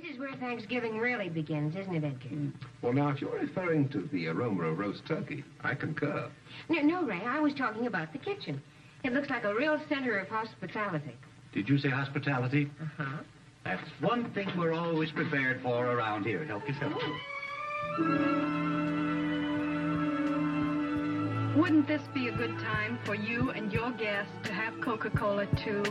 This is where Thanksgiving really begins, isn't it, Edgar? Well, now, if you're referring to the aroma of roast turkey, I concur. No, no, Ray, I was talking about the kitchen. It looks like a real center of hospitality. Did you say hospitality? Uh-huh. That's one thing we're always prepared for around here. Help yourself. Wouldn't this be a good time for you and your guests to have Coca-Cola too?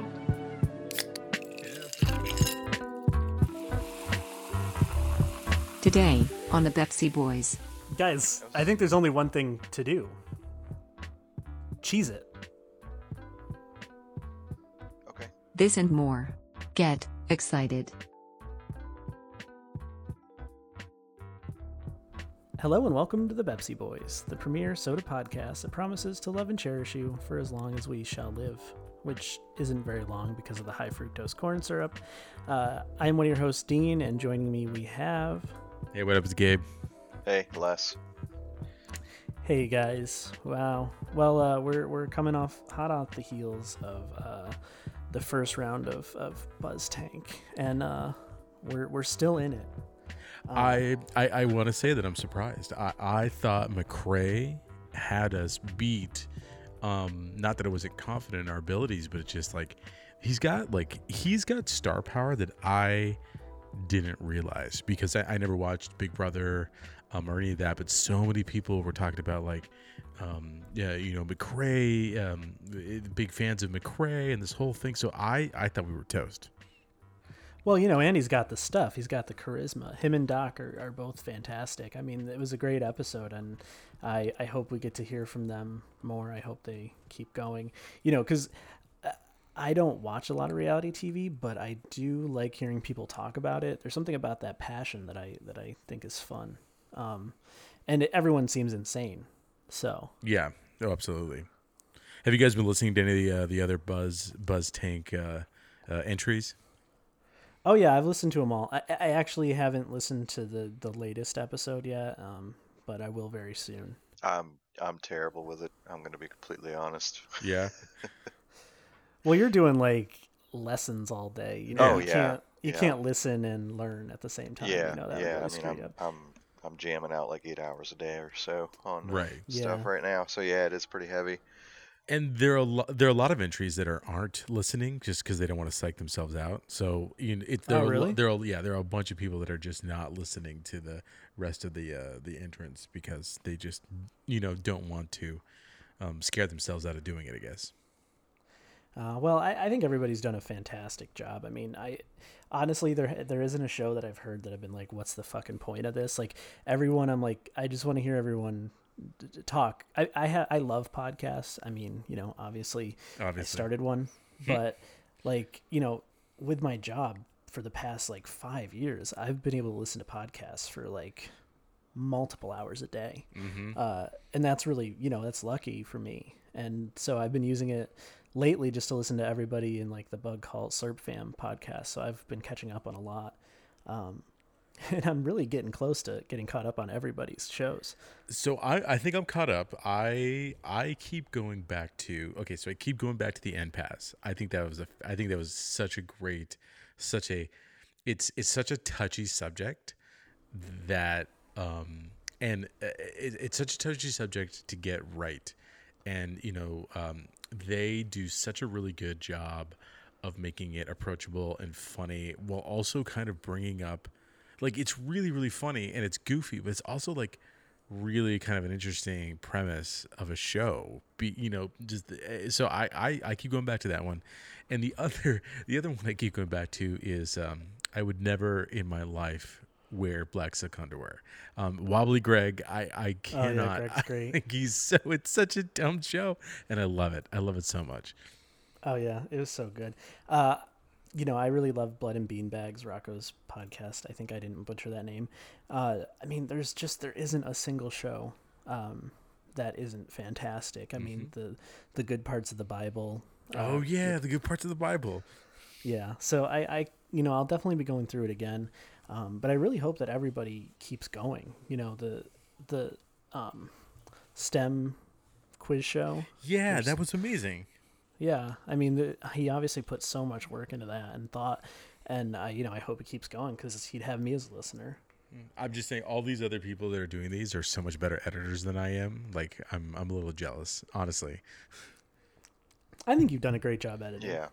Today, on the Bepsi Boys. Guys, I think there's only one thing to do. Cheese it. Okay. This and more. Get excited. Hello and welcome to the Bepsi Boys, the premier soda podcast that promises to love and cherish you for as long as we shall live, which isn't very long because of the high fructose corn syrup. Uh, I'm one of your hosts, Dean, and joining me we have. Hey, what up? It's Gabe. Hey, Les. Hey guys! Wow. Well, uh, we're we're coming off hot off the heels of uh, the first round of, of Buzz Tank, and uh, we're we're still in it. I I, I want to say that I'm surprised. I, I thought McCrae had us beat. Um, not that I wasn't confident in our abilities, but it's just like he's got like he's got star power that I didn't realize because I, I never watched Big Brother um, or any of that. But so many people were talking about like, um, yeah, you know, McCrae, um, big fans of McCrae and this whole thing. So I I thought we were toast. Well, you know, Andy's got the stuff. He's got the charisma. Him and Doc are, are both fantastic. I mean, it was a great episode, and I, I hope we get to hear from them more. I hope they keep going. You know, because I don't watch a lot of reality TV, but I do like hearing people talk about it. There's something about that passion that I that I think is fun, um, and it, everyone seems insane. So Yeah, oh, absolutely. Have you guys been listening to any of the, uh, the other Buzz Buzz Tank uh, uh, entries? Oh yeah, I've listened to them all. I, I actually haven't listened to the the latest episode yet, um, but I will very soon. I'm I'm terrible with it. I'm going to be completely honest. Yeah. Well, you're doing like lessons all day. You know, Oh, you yeah, can't you yeah. can't listen and learn at the same time. yeah, you know, that yeah. really I mean, I'm. I'm I'm jamming out like eight hours a day or so on Right. stuff Yeah. right now. So yeah, it is pretty heavy. And there are a lo- there are a lot of entries that are aren't listening just because they don't want to psych themselves out. So you know, it, there Oh, are, really? There are yeah, there are a bunch of people that are just not listening to the rest of the uh, the entrants because they just you know don't want to um, scare themselves out of doing it. I guess. Uh, well, I, I think everybody's done a fantastic job. I mean, I honestly there there isn't a show that I've heard that I've been like, what's the fucking point of this? Like everyone, I'm like, I just want to hear everyone d- d- talk. I I ha- I love podcasts. I mean, you know, obviously, I started one, but like you know, with my job for the past like five years, I've been able to listen to podcasts for like multiple hours a day uh, and that's really you know that's lucky for me and so i've been using it lately just to listen to everybody in like the bug call slurp fam podcast so i've been catching up on a lot um, and i'm really getting close to getting caught up on everybody's shows So I, I think I'm caught up. I I keep going back to okay. So I keep going back to the end pass. I think that was a I think that was such a great, such a, it's it's such a touchy subject that um and uh, it, it's such a touchy subject to get right, and you know um they do such a really good job of making it approachable and funny while also kind of bringing up like it's really really funny and it's goofy but it's also like really kind of an interesting premise of a show. Be you know just eh, so I, I i keep going back to that one. And the other the other one i keep going back to is um i would never in my life wear black silk underwear um wobbly greg i i cannot. Oh, yeah, Greg's I great. think he's so it's such a dumb show and i love it i love it so much Oh yeah, it was so good. Uh, you know, I really love Blood and Beanbags, Rocco's podcast. I think I didn't butcher that name. Uh, I mean, there's just there isn't a single show um, that isn't fantastic. I mean, the the good parts of the Bible. uh, oh yeah the good parts of the bible yeah. So I, I, you know, I'll definitely be going through it again. Um, but I really hope that everybody keeps going. You know, the the um, STEM quiz show. yeah There's- that was amazing Yeah, I mean, the, he obviously put so much work into that and thought, and I, you know, I hope it keeps going because he'd have me as a listener. I'm just saying all these other people that are doing these are so much better editors than I am. Like I'm I'm a little jealous, honestly. I think you've done a great job editing. Yeah.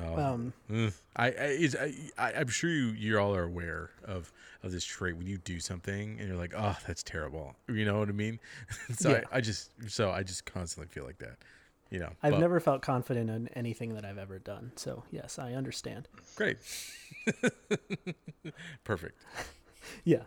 Oh, Um, ugh. I, I, I, I'm sure you you all are aware of of this trait when you do something and you're like, oh, that's terrible. You know what I mean? so Yeah. I, I just so I just constantly feel like that. You know, I've but- never felt confident in anything that I've ever done. So yes, I understand. great. Perfect. Yeah.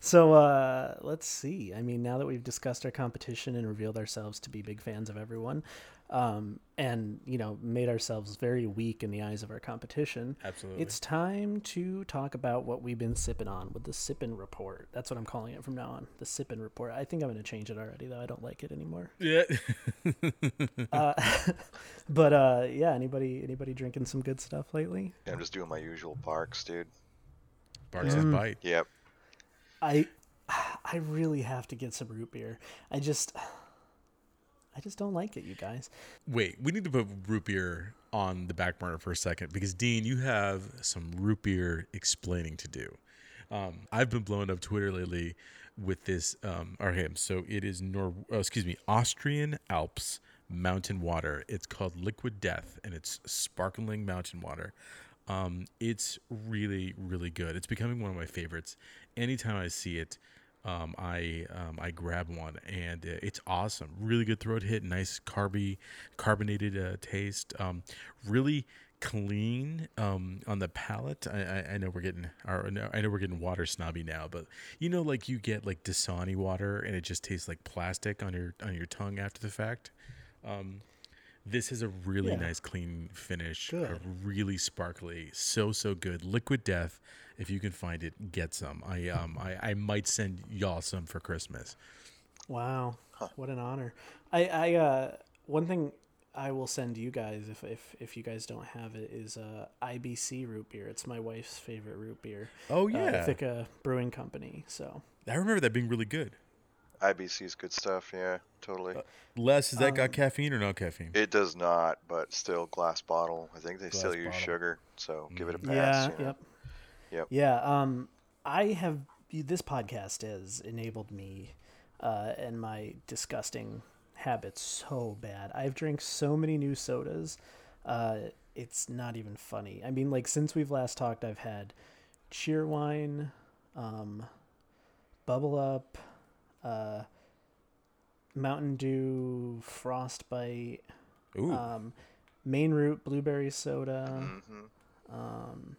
so uh, let's see. I mean, now that we've discussed our competition and revealed ourselves to be big fans of everyone, um, and you know, made ourselves very weak in the eyes of our competition, Absolutely. it's time to talk about what we've been sipping on with the sipping Report. That's what I'm calling it from now on. The sipping Report. I think I'm going to change it already, though. I don't like it anymore. Yeah. Uh, but uh, yeah, anybody anybody drinking some good stuff lately? I'm just doing my usual Barq's, dude. Barq's Mm. his bite. Yep. I I really have to get some root beer. I just I just don't like it, you guys. Wait, we need to put root beer on the back burner for a second because Dean, you have some root beer explaining to do. Um, I've been blowing up Twitter lately with this. Um, okay, so it is Nor, oh, excuse me, Austrian Alps mountain water. It's called Liquid Death, and it's sparkling mountain water. Um, it's really, really good. It's becoming one of my favorites. Anytime I see it, um, I um, I grab one, and uh, it's awesome. Really good throat hit, nice carby, carbonated uh, taste. Um, really clean um, on the palate. I, I, I know we're getting, no, I know we're getting water snobby now, but you know, like you get like Dasani water, and it just tastes like plastic on your on your tongue after the fact. Um, this is a really Yeah. nice, clean finish. really sparkly. So so good. Liquid Death. If you can find it, get some. I um I, I might send y'all some for Christmas. Wow. What an honor. I I uh one thing I will send you guys if if if you guys don't have it is uh IBC root beer. It's my wife's favorite root beer. Oh yeah, Uh, yeah, Ithaca Brewing Company. So I remember that being really good. IBC's good stuff. Yeah, totally. Les, has that Um, got caffeine or no caffeine? It does not, but still glass bottle. I think they still use bottle. sugar, so give it a pass. yeah, you know? yep. Yep. Yeah, um I have this podcast has enabled me uh and my disgusting habits so bad. I've drank so many new sodas. Uh it's not even funny. I mean like since we've last talked I've had Cheerwine, um Bubble Up, uh Mountain Dew, Frostbite, Ooh, um Maine Root Blueberry Soda hmm um,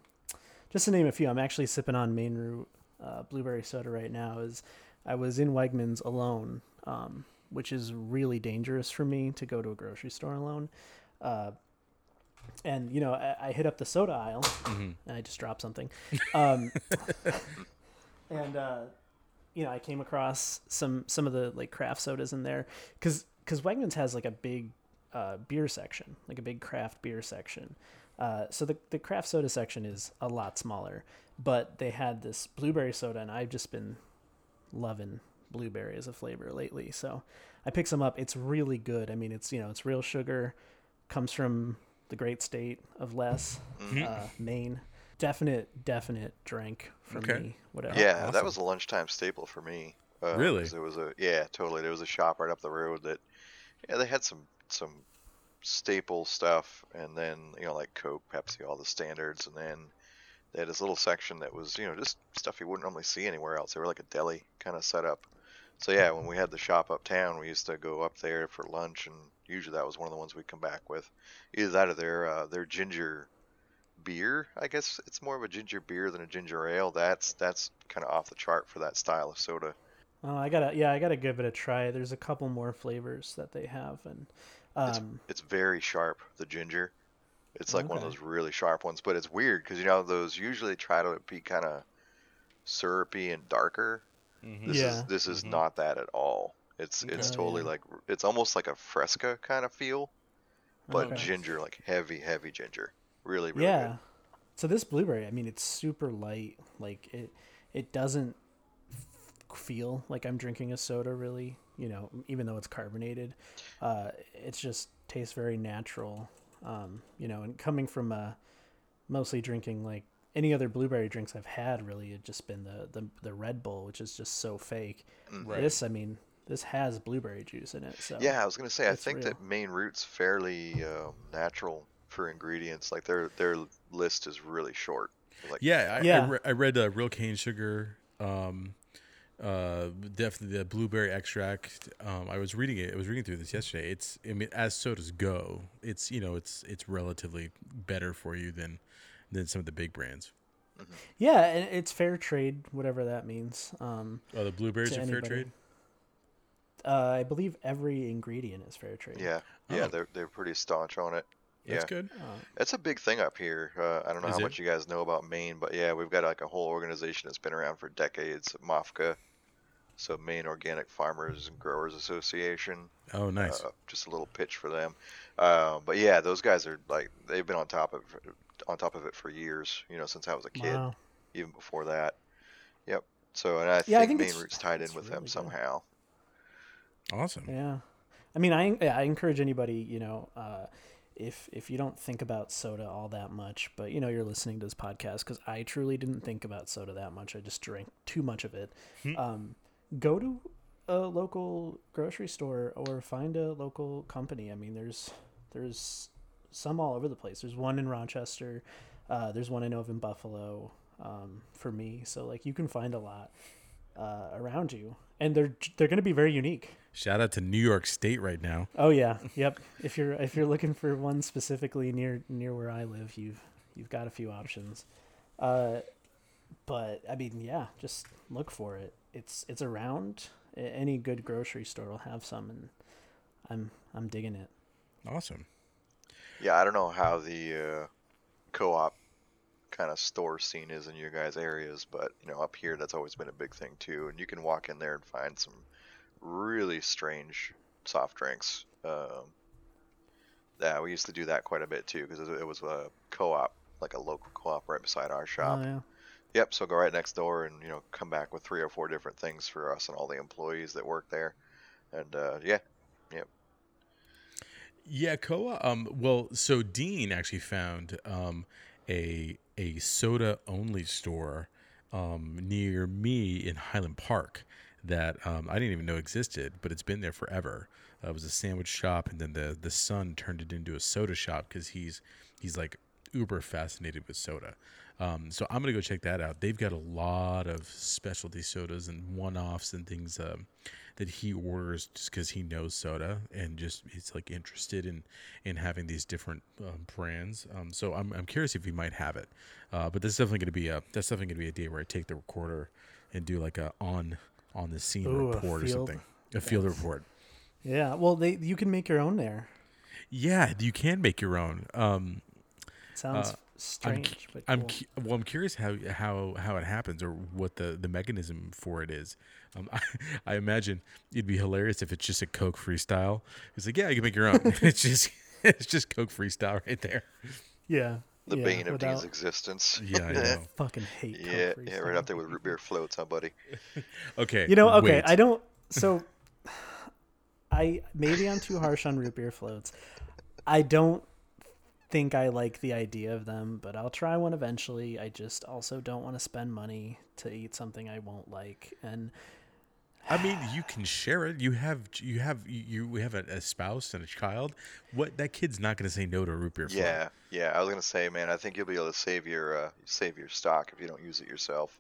just to name a few, I'm actually sipping on Maine Root uh, blueberry soda right now. Is I was in Wegmans alone, um, which is really dangerous for me to go to a grocery store alone. Uh, and you know, I, I hit up the soda aisle, and I just dropped something. Um, and uh, you know, I came across some some of the like craft sodas in there because because Wegmans has like a big uh, beer section, like a big craft beer section. Uh, so the the craft soda section is a lot smaller, but they had this blueberry soda, and I've just been loving blueberry as a flavor lately. So I picked some up. It's really good. I mean, it's you know, it's real sugar, comes from the great state of Les, uh, Maine. Definite, definite drink for Okay. me. Whatever. Yeah, awesome. that was a lunchtime staple for me. Uh, Really? 'cause There was a yeah, totally. There was a shop right up the road that yeah, they had some some staple stuff, and then you know like Coke, Pepsi, all the standards, and then they had this little section that was you know just stuff you wouldn't normally see anywhere else. They were like a deli kind of setup. So yeah, when we had the shop uptown, we used to go up there for lunch, and usually that was one of the ones we'd come back with, either that or their uh, their ginger beer. I guess it's more of a ginger beer than a ginger ale. That's that's kind of off the chart for that style of soda. Oh, I gotta, yeah, I gotta give it a try. There's a couple more flavors that they have, and um, it's very sharp. The ginger, it's like one of those really sharp ones. But it's weird because you know those usually try to be kind of syrupy and darker. This Yeah. is this is not that at all. It's it's totally Yeah. like it's almost like a Fresca kind of feel, but Okay. ginger, like heavy heavy ginger. Really really yeah. good. So this blueberry, I mean, it's super light. Like it, it doesn't feel like I'm drinking a soda. Really, you know, even though it's carbonated, uh, it's just tastes very natural. Um, you know, and coming from a mostly drinking like any other blueberry drinks I've had. Really, had just been the the, the Red Bull, which is just so fake. Right. This, I mean, this has blueberry juice in it. So Yeah, I was gonna say I think real. that Maine Root's fairly um, natural for ingredients. Like their their list is really short. Like Yeah, I, Yeah. I, re- I read uh, real cane sugar. Um, uh, definitely the blueberry extract. Um, I was reading it. I was reading through this yesterday. It's I mean, as sodas go, it's you know, it's it's relatively better for you than than some of the big brands. yeah, and it's fair trade, whatever that means. Um, Oh, the blueberries to are fair trade. uh, I believe every ingredient is fair trade. yeah, yeah, Oh. they're they're pretty staunch on it. That's yeah, good. it's a big thing up here. Uh, I don't know Is how it? much you guys know about Maine, but yeah, we've got like a whole organization that's been around for decades, MOFGA, so Maine Organic Farmers and Growers Association. Oh, nice. Uh, just a little pitch for them. Uh, but yeah, those guys are like they've been on top of on top of it for years. You know, since I was a kid, Wow. even before that. Yep. So and I Yeah, I think, think Maine Root's tied in with really them good. somehow. awesome. Yeah, I mean, I I encourage anybody, you know, uh, if if you don't think about soda all that much, but you know, you're listening to this podcast because I truly didn't think about soda that much. I just drank too much of it. um, go to a local grocery store or find a local company. I mean, there's there's some all over the place. There's one in Rochester. Uh, there's one I know of in Buffalo. Um, for me, so like you can find a lot uh, around you, and they're they're going to be very unique. Shout out to New York State right now. Oh yeah, yep. If you're if you're looking for one specifically near near where I live, you've you've got a few options. Uh, but I mean, yeah, just look for it. It's it's around. Any good grocery store will have some, and I'm I'm digging it. Awesome. Yeah, I don't know how the uh, co-op kind of store scene is in your guys' areas, but you know, up here that's always been a big thing too. And you can walk in there and find some really strange soft drinks. Um, yeah, we used to do that quite a bit too because it was a co-op, like a local co-op right beside our shop. Oh yeah. Yep. So go right next door and you know come back with three or four different things for us and all the employees that work there. And uh, yeah, yep. Yeah, Koa. Um, well, so Dean actually found um, a a soda only store um, near me in Highland Park that um, I didn't even know existed, but it's been there forever. Uh, it was a sandwich shop, and then the the son turned it into a soda shop because he's he's like uber fascinated with soda. Um, so I'm gonna go check that out. They've got a lot of specialty sodas and one offs and things um, that he orders just because he knows soda and just he's like interested in in having these different um, brands. Um, so I'm, I'm curious if he might have it. Uh, but that's definitely gonna be a that's definitely gonna be a day where I take the recorder and do like a on on the scene Ooh, report or something. A field report. Yeah. Well, they you can make your own there. Yeah, you can make your own. Um, sounds Uh, strange, cu- but I'm cool. cu- well. I'm curious how how how it happens or what the the mechanism for it is. Um, I, I imagine it'd be hilarious if it's just a Coke freestyle. It's like, yeah, you can make your own. it's just it's just Coke freestyle right there. yeah. The yeah, bane of Dean's without- existence. Yeah, I know. Fucking hate. Coke yeah, yeah, right up there with root beer floats, huh, buddy? Okay, You know, okay, wait. I don't. So, I maybe I'm too harsh on root beer floats. I don't think I like the idea of them, but I'll try one eventually. I just also don't want to spend money to eat something I won't like. And I mean, you can share it. You have you have you you have a, a spouse and a child. What that kid's not going to say no to a root beer. float. Yeah, yeah. I was gonna say, man, I think you'll be able to save your uh, save your stock if you don't use it yourself.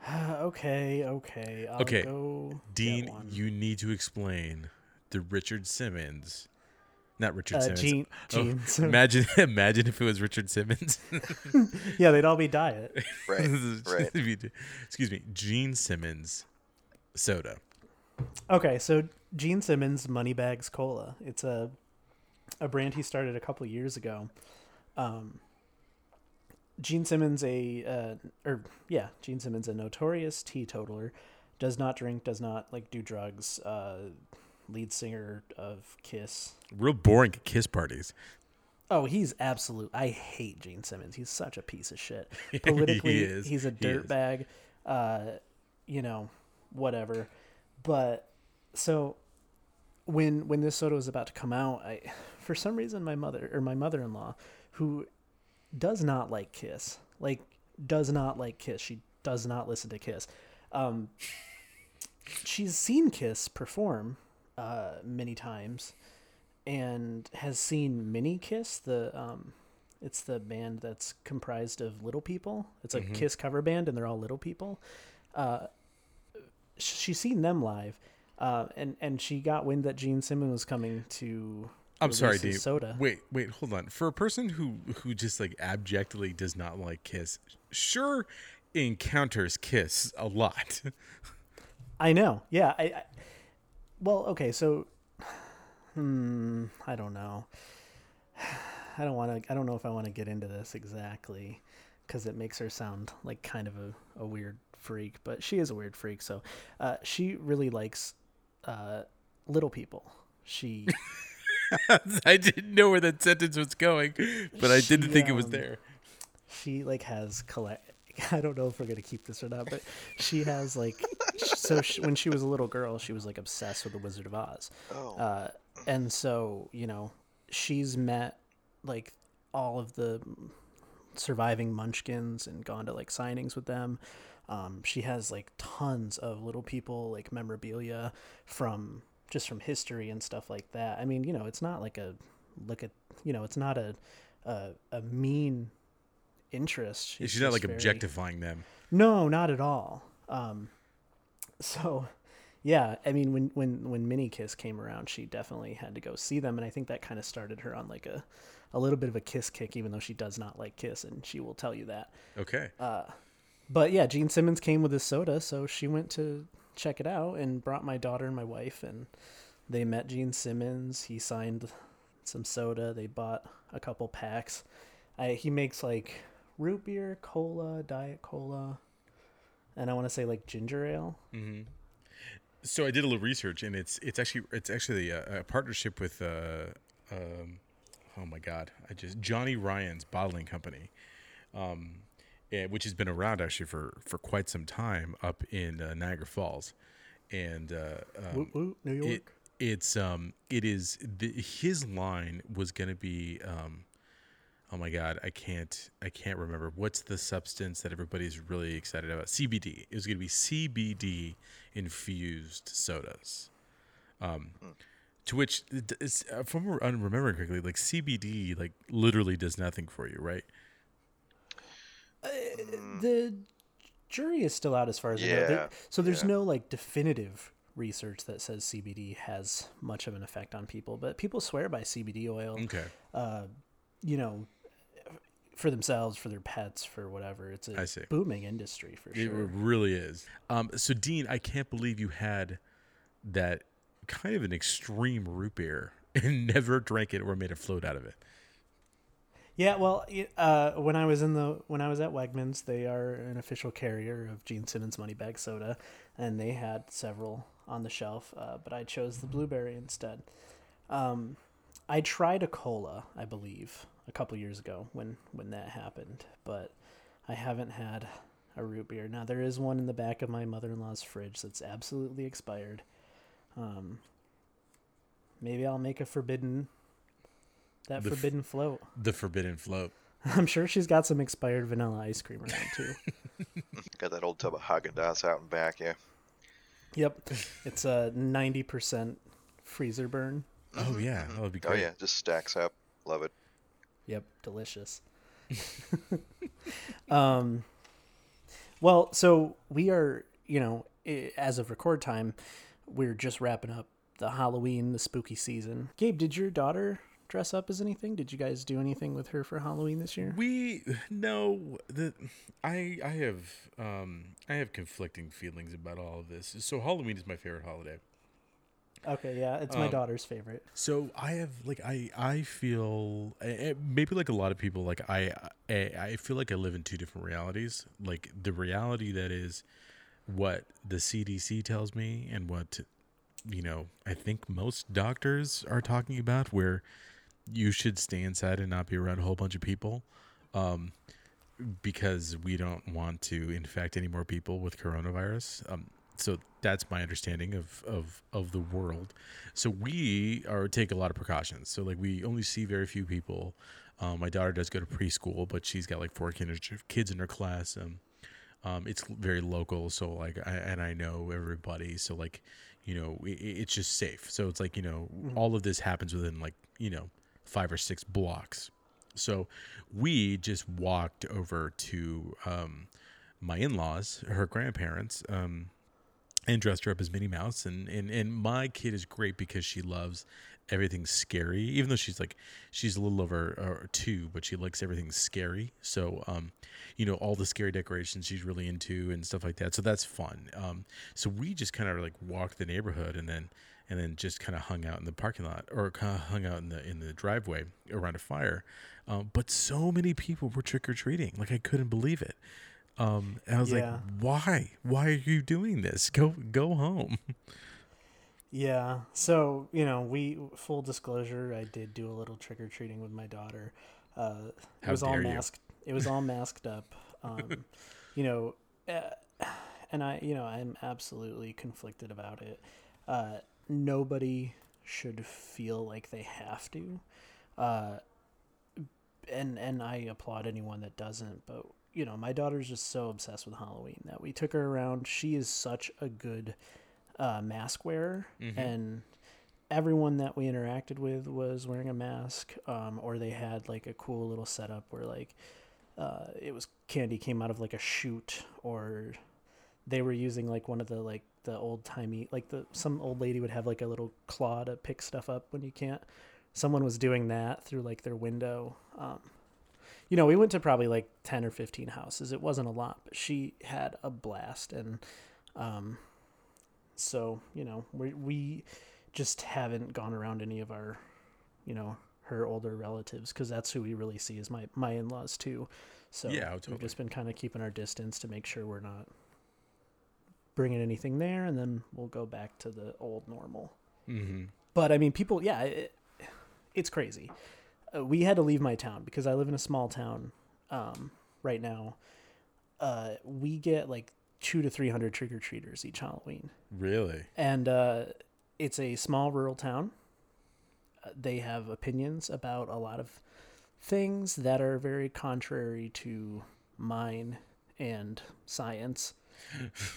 okay, okay, I'll Okay, go get Dean, one. you need to explain the Richard Simmons, not Richard Uh, Simmons. Gene- Oh, Gene Simmons. imagine, imagine if it was Richard Simmons. yeah, they'd all be diet. Right, right. Excuse me, Gene Simmons, soda. Okay, so Gene Simmons Moneybags Cola. It's a a brand he started a couple years ago. Um, Gene Simmons, a uh, or yeah, Gene Simmons, a notorious teetotaler, does not drink, does not like do drugs. Uh, lead singer of Kiss. Real boring kiss parties. Oh, he's absolute. I hate Gene Simmons. He's such a piece of shit. Politically, is. he's a He dirtbag. Uh, you know, whatever. But so when when this soda was about to come out, I for some reason my mother or my mother in law, who does not like Kiss. Like does not like Kiss. She does not listen to Kiss. Um, she's seen Kiss perform uh, many times, and has seen Mini Kiss. The um, it's the band that's comprised of little people. It's a Kiss cover band, and they're all little people. Uh, she's seen them live, uh, and and she got wind that Gene Simmons was coming to. I'm sorry, Dave. Soda. Wait, wait, hold on. For a person who who just like abjectly does not like Kiss, sure encounters Kiss a lot. I know. Yeah. I, I well, okay. So, hmm. I don't know. I don't want to. I don't know if I want to get into this exactly, because it makes her sound like kind of a, a weird freak. But she is a weird freak. So, uh, she really likes uh, little people. She. I didn't know where that sentence was going, but I didn't She, think it was um, there. she like has collect i don't know if we're gonna keep this or not but she has like so she, when she was a little girl she was like obsessed with the wizard of oz. Oh. uh, and so you know she's met like all of the surviving munchkins and gone to like signings with them. Um, she has like tons of little people like memorabilia from just from history and stuff like that. I mean you know it's not like a look at you know it's not a a, a mean interest She's, She's not like very- objectifying them. no, not at all. Um, so, yeah, I mean, when when when Mini Kiss came around, she definitely had to go see them, and I think that kind of started her on like a a little bit of a Kiss kick, even though she does not like Kiss, and she will tell you that. Okay. Uh, But yeah, Gene Simmons came with his soda, so she went to check it out and brought my daughter and my wife, and they met Gene Simmons. He signed some soda. They bought a couple packs. I, he makes like root beer, cola, diet cola, and I want to say like ginger ale. so I did a little research, and it's it's actually it's actually a, a partnership with uh, um, oh my god, I just Johnny Ryan's bottling company, um, eh, which has been around actually for for quite some time up in uh, Niagara Falls, and uh, um, New York. it it's um it is the, his line was gonna be um oh my god I can't I can't remember. What's the substance that everybody's really excited about? CBD it was gonna be CBD infused sodas. Um to which it- it's, uh, if I'm remembering correctly like CBD like literally does nothing for you right? The jury is still out as far as I know. Yeah, There- So there's yeah. no like definitive research that says CBD has much of an effect on people, but people swear by CBD oil. okay. You know, for themselves, for their pets, for whatever. It's a I see. booming industry for sure. It really is. Um, so Dean, I can't believe you had that kind of an extreme root beer and never drank it or made a float out of it. Yeah, well, uh, when I was in the when I was at Wegmans, they are an official carrier of Gene Simmons Money Bag Soda, and they had several on the shelf, uh, but I chose the blueberry instead. Um, I tried a cola, I believe, a couple years ago when when that happened, but I haven't had a root beer. Now there is one in the back of my mother-in-law's fridge that's absolutely expired. Um, maybe I'll make a forbidden that The f- forbidden float. The forbidden float. I'm sure she's got some expired vanilla ice cream around too. Got that old tub of Haagen Dazs out and back, yeah. yep, it's a ninety percent freezer burn. Oh yeah, that would be great. Oh great. yeah, just stacks up. Love it. Yep, delicious. um, well, so we are, you know, as of record time, we're just wrapping up the Halloween, the spooky season. Gabe, did your daughter dress up as anything? Did you guys do anything with her for Halloween this year? We no the I I have um I have conflicting feelings about all of this. So Halloween is my favorite holiday. Okay, yeah, it's my Um, daughter's favorite. So I have like I I feel eh, eh, maybe like a lot of people like I I, I feel like I live in two different realities. Like the reality that is what the CDC tells me and what you know I think most doctors are talking about, where you should stay inside and not be around a whole bunch of people. Um, because we don't want to infect any more people with coronavirus. Um, so that's my understanding of of of the world. So we are take a lot of precautions. So like we only see very few people. Um, my daughter does go to preschool, but she's got like four kids kids in her class. Um, um, it's very local, so like, I, and I know everybody, so like, you know, it, it's just safe. So it's like, you know, all of this happens within like, you know, five or six blocks. So we just walked over to um, my in-laws, her grandparents, um, and dressed her up as Minnie Mouse. And, and, and my kid is great because she loves everything scary, even though she's like, she's a little over two, but she likes everything scary. So, um, you know, all the scary decorations she's really into and stuff like that. So that's fun. Um, so we just kind of like walked the neighborhood and then, and then just kind of hung out in the parking lot or kind of hung out in the in the driveway around a fire. Um, but so many people were trick or treating, like I couldn't believe it. Um, and I was Yeah. like, "Why? Why are you doing this? Go go home." Yeah. So, you know, we full disclosure, I did do a little trick or treating with my daughter. Uh it How was all dare you. masked it was all masked up. Um you know, uh, and I, you know, I'm absolutely conflicted about it. Uh nobody should feel like they have to. Uh and and I applaud anyone that doesn't, but you know, my daughter's just so obsessed with Halloween that we took her around. She is such a good uh, mask wearer, and everyone that we interacted with was wearing a mask, um, or they had like a cool little setup where like uh, it was candy came out of like a chute, or they were using like one of the like the old timey like the some old lady would have like a little claw to pick stuff up when you can't. Someone was doing that through like their window. Um, you know, we went to probably like 10 or 15 houses. It wasn't a lot, but she had a blast. And um, so, you know, we, we just haven't gone around any of our, you know, her older relatives because that's who we really see is my, my in laws too. So Yeah, oh, we've just been kind of keeping our distance to make sure we're not bringing anything there. And then we'll go back to the old normal. mm-hmm. But I mean, people, yeah, it, it's crazy. Uh, we had to leave my town because I live in a small town um, right now. Uh, we get like two to three hundred trick or treaters each Halloween, Really? and uh, it's a small rural town. Uh, they have opinions about a lot of things that are very contrary to mine and science.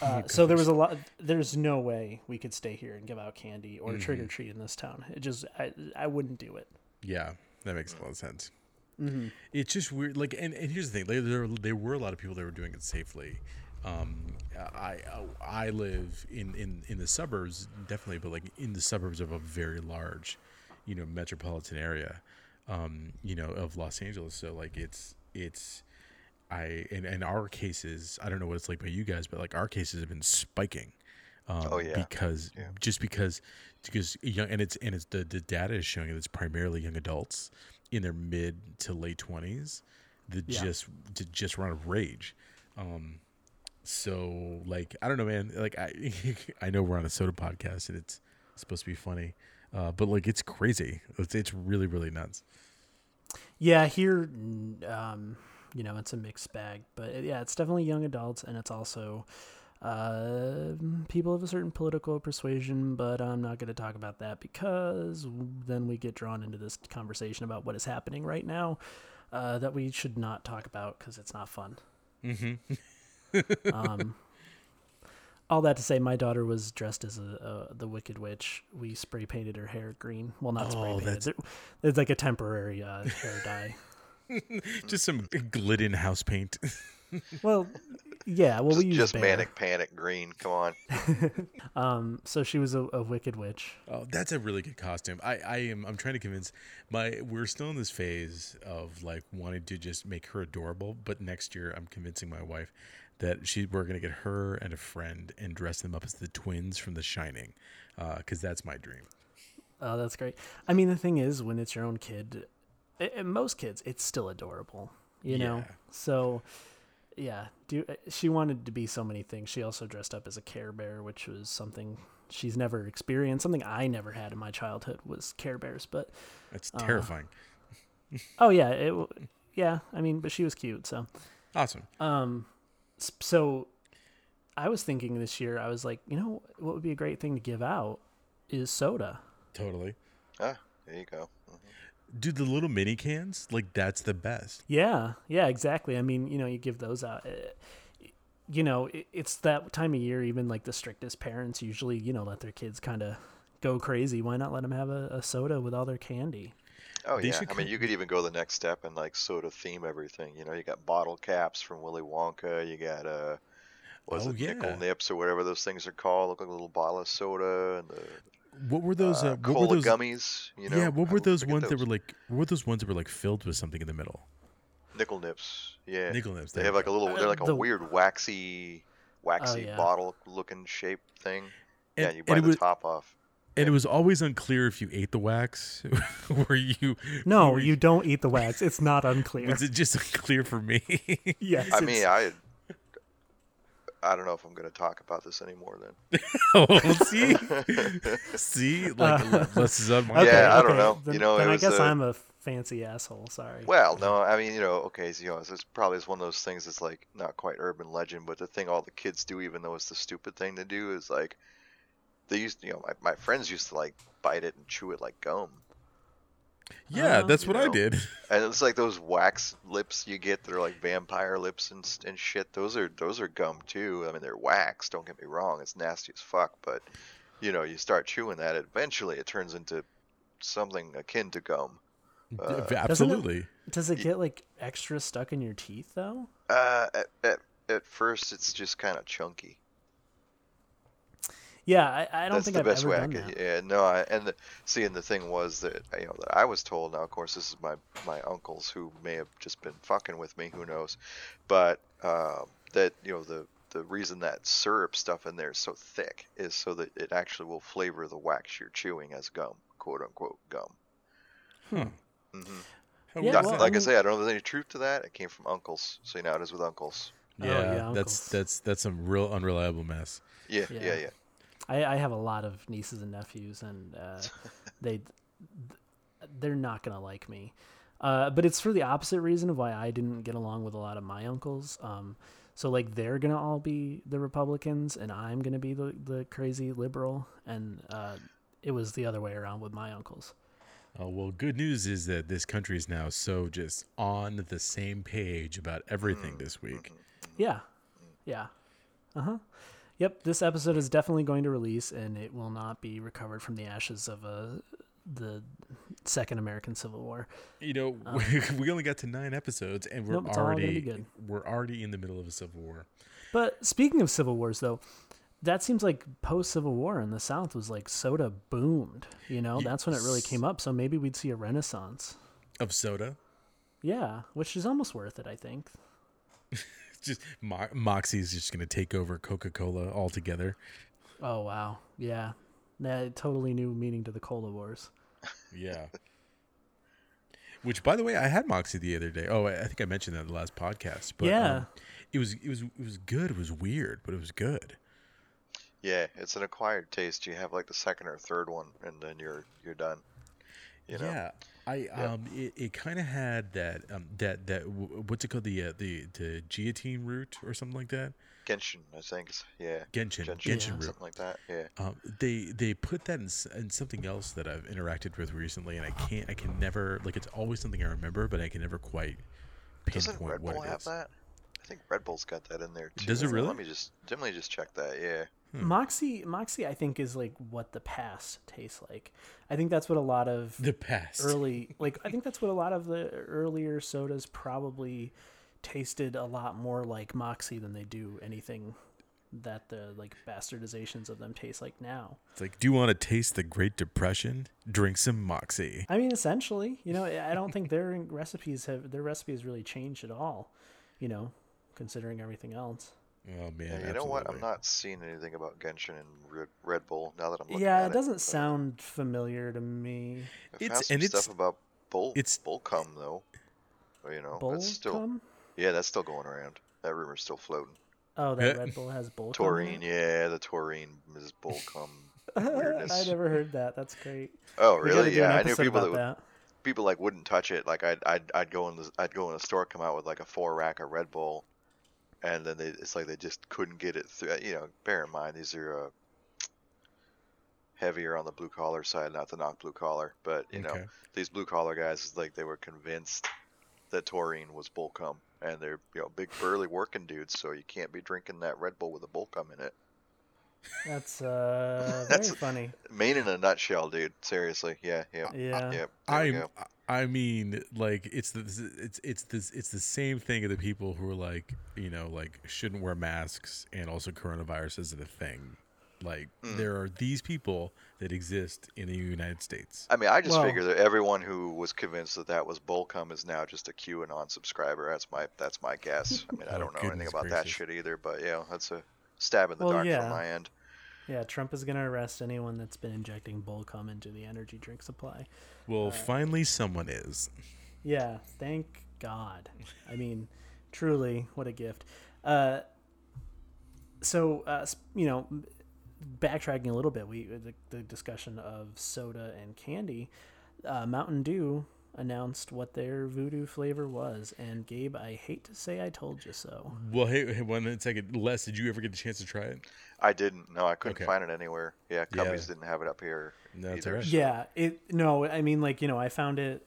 Uh, so there was a lot. There's no way we could stay here and give out candy or trick or treat in this town. It just, I, I wouldn't do it. Yeah, that makes a lot of sense. It's just weird. Like, and, and here's the thing: there, there there were a lot of people that were doing it safely. Um, I I live in, in in the suburbs, definitely, but like in the suburbs of a very large, you know, metropolitan area, um, you know, of Los Angeles. So like, it's it's. I in, in our cases, I don't know what it's like by you guys, but like our cases have been spiking. Um, Oh, yeah. because Yeah. just because because young and it's and it's the, the data is showing that it's primarily young adults in their mid to late twenties that Yeah. just to just run a rage. Um, so like I don't know, man. Like I I know we're on a soda podcast and it's supposed to be funny, uh, but like it's crazy. It's it's really really nuts. Yeah, here, um, you know, it's a mixed bag, but yeah, it's definitely young adults, and it's also uh, people of a certain political persuasion. But I'm not going to talk about that because then we get drawn into this conversation about what is happening right now uh, that we should not talk about because it's not fun. Mm-hmm. um, all that to say, my daughter was dressed as a, a the Wicked Witch. We spray painted her hair green. Well, not spray Oh, painted. that's- It- It's like a temporary uh, hair dye. Just some Glidden house paint. Well, yeah. Well, just, we use just bear. manic panic green. Come on. Um, so she was a, a wicked witch. Oh, that's a really good costume. I, I am I'm trying to convince my we're still in this phase of like wanting to just make her adorable, but next year I'm convincing my wife that she we're gonna get her and a friend and dress them up as the twins from The Shining, because that's my dream. Oh, that's great. I mean, the thing is, when it's your own kid, a- and most kids, it's still adorable. You know. Yeah. So, yeah. Do she wanted to be so many things? She also dressed up as a Care Bear, which was something she's never experienced. Something I never had in my childhood was Care Bears. But That's terrifying. oh yeah, it yeah. I mean, but she was cute. So Awesome. um, so I was thinking this year, I was like, you know, what would be a great thing to give out is soda. Totally. Ah, there you go. Mhm. Dude, the little mini cans, like that's the best. Yeah, yeah, exactly. I mean, you know, you give those out. uh, You know, it's that time of year. Even like the strictest parents usually, you know, let their kids kind of go crazy. Why not let them have a, a soda with all their candy? Oh They yeah, I mean you could even go the next step and like soda theme everything. You know, you got bottle caps from Willy Wonka. You got uh, was Oh, it nickel nips or whatever those things are called? Look like a little bottle of soda and the What were those? Uh, uh, what cola were those? gummies. You know, yeah, what were those look at ones that were like? What were those ones that were like filled with something in the middle? nickel nips? Yeah, Nickel nips. they there have like a little. They're like a the- weird waxy, waxy yeah. bottle looking shape thing. And- yeah, you bite it the was- top off. And it was always unclear if you ate the wax. were you? No, were you don't eat the wax. It's not unclear. Was it just unclear for me? yes, I mean, I. I don't know if I'm going to talk about this anymore. Then. oh, see, see, like less is on my. okay, Yeah, I don't okay, know. Then, You know, then it I was, guess uh, I'm a fancy asshole. Sorry. Well, no, I mean, you know, okay, so, you know, it's it's probably is one of those things that's like not quite urban legend, but the thing all the kids do, even though it's the stupid thing to do, is like they used, you know, my, my friends used to like bite it and chew it like gum, Yeah, Uh, that's you what I did. and it's like those wax lips you get that are like vampire lips and and shit. Those are those are gum too. I mean, they're wax. Don't get me wrong, it's nasty as fuck, but you know, you start chewing that, eventually it turns into something akin to gum. Uh, Absolutely. Does it get like extra stuck in your teeth though? Uh, at, at at first, it's just kind of chunky. Yeah, I, I don't That's think the I've best ever way I done could. that. Yeah, no, I, and the, see, and the thing was that you know that I was told. Now, of course, this is my my uncles who may have just been fucking with me. Who knows? But um, that you know the the reason that syrup stuff in there is so thick is so that it actually will flavor the wax you're chewing as gum, quote unquote gum. Huh. hmm Yeah, weird Not- is well, like I, mean- say, I don't know if there's any truth to that. It came from uncles, so you know it is with uncles. Oh, yeah, yeah, that's uncles. that's that's some real unreliable mess. Yeah, Yeah. yeah, yeah. I, I have a lot of nieces and nephews, and uh, they they're not gonna like me. Uh, but it's for the opposite reason of why I didn't get along with a lot of my uncles. Um, so like they're gonna all be the Republicans, and I'm gonna be the the crazy liberal, and uh, it was the other way around with my uncles. Oh well, good news is that this country is now so just on the same page about everything this week. Yeah, yeah, uh huh. Yep, this episode is definitely going to release, and it will not be recovered from the ashes of uh, the Second American Civil War. You know, we only got to nine episodes, and we're Nope, it's all gonna be already we're already in the middle of a civil war. But speaking of civil wars, though, that seems like post Civil War in the South was like soda boomed. You know, that's when it really came up. So maybe we'd see a renaissance. Of soda, Yeah, which is almost worth it, I think. just Mo- Moxie's just gonna take over Coca Cola altogether. Oh wow, yeah, that totally new meaning to the cola wars. Yeah. Which, by the way, I had Moxie the other day. Oh, I I think I mentioned that in the last podcast. But, Yeah. um, it was it was it was good. It was weird, but it was good. Yeah, it's an acquired taste. You have like the second or third one, and then you're you're done. You know? Yeah, I Yeah. um, it, it kind of had that um that that what's it called the uh, the the guillotine root or something like that. gentian, I think. Yeah. gentian, gentian, gentian root. something like that. Yeah. Um, they they put that in, in something else that I've interacted with recently, and I can't I can never like it's always something I remember, but I can never quite Doesn't pinpoint Red what Bull it have is. that? I think Red Bull's got that in there too. Does it really? Let me just let me just check that. Yeah. Hmm. Moxie, Moxie, I think is like what the past tastes like. I think that's what a lot of The past. early like I think that's what a lot of the earlier sodas probably tasted a lot more like Moxie than they do anything that the like bastardizations of them taste like now. It's like, do you want to taste the Great Depression? Drink some Moxie. I mean, essentially, you know, I don't think their recipes have their recipes really changed at all. You know, considering everything else. Oh man, Yeah, you know what? I'm not seeing anything about gentian and Red, Red Bull now that I'm looking Yeah, at it doesn't but sound familiar to me. I found It's- some and it's- stuff about Bull it's- Bullcum though. Well, You know, Bull that's still cum? yeah, that's still going around. That rumor's still floating. Oh, that Red Bull has bull. cum Taurine, yeah, the Taurine is Bullcum. I never heard that. That's great. Oh, really? Yeah, I knew people that, about would, people like wouldn't touch it. Like I'd I'd I'd go in the I'd go in the store, come out with like a four rack of Red Bull, and then they, it's like they just couldn't get it through. You know, bear in mind these are uh, heavier on the blue collar side, not the knock blue collar, but you know these blue collar guys, it's like they were convinced that taurine was bullcum, and they're you know big burly working dudes, so you can't be drinking that Red Bull with a bullcum in it. That's uh very That's- funny. Maine in a nutshell, dude. Seriously, yeah, yeah, Yeah. Yep. there I'm. go. I mean, like it's the it's it's this it's the same thing of the people who are like you know like shouldn't wear masks and also coronavirus isn't a thing. Like Hmm. there are these people that exist in the United States. I mean, I just Well- figure that everyone who was convinced that that was bullcum is now just a QAnon subscriber. That's my that's my guess. I mean, I Oh, don't know anything goodness about that shit either, but yeah, that's a stab in the Well, dark yeah. from my end. Yeah, Trump is gonna arrest anyone that's been injecting bullcum into the energy drink supply. Well, finally someone is. Yeah, thank God. I mean, truly, what a gift. Uh, so, uh, you know, backtracking a little bit, we the, the discussion of soda and candy. Uh, Mountain Dew announced what their voodoo flavor was, and Gabe, I hate to say I told you so. Well, hey, hey, one second. Les, did you ever get the chance to try it? I didn't. No, I couldn't Okay. find it anywhere. Yeah, Yeah. didn't have it up here. No, it's either, alright. so- Yeah, it no, I mean like, you know, I found it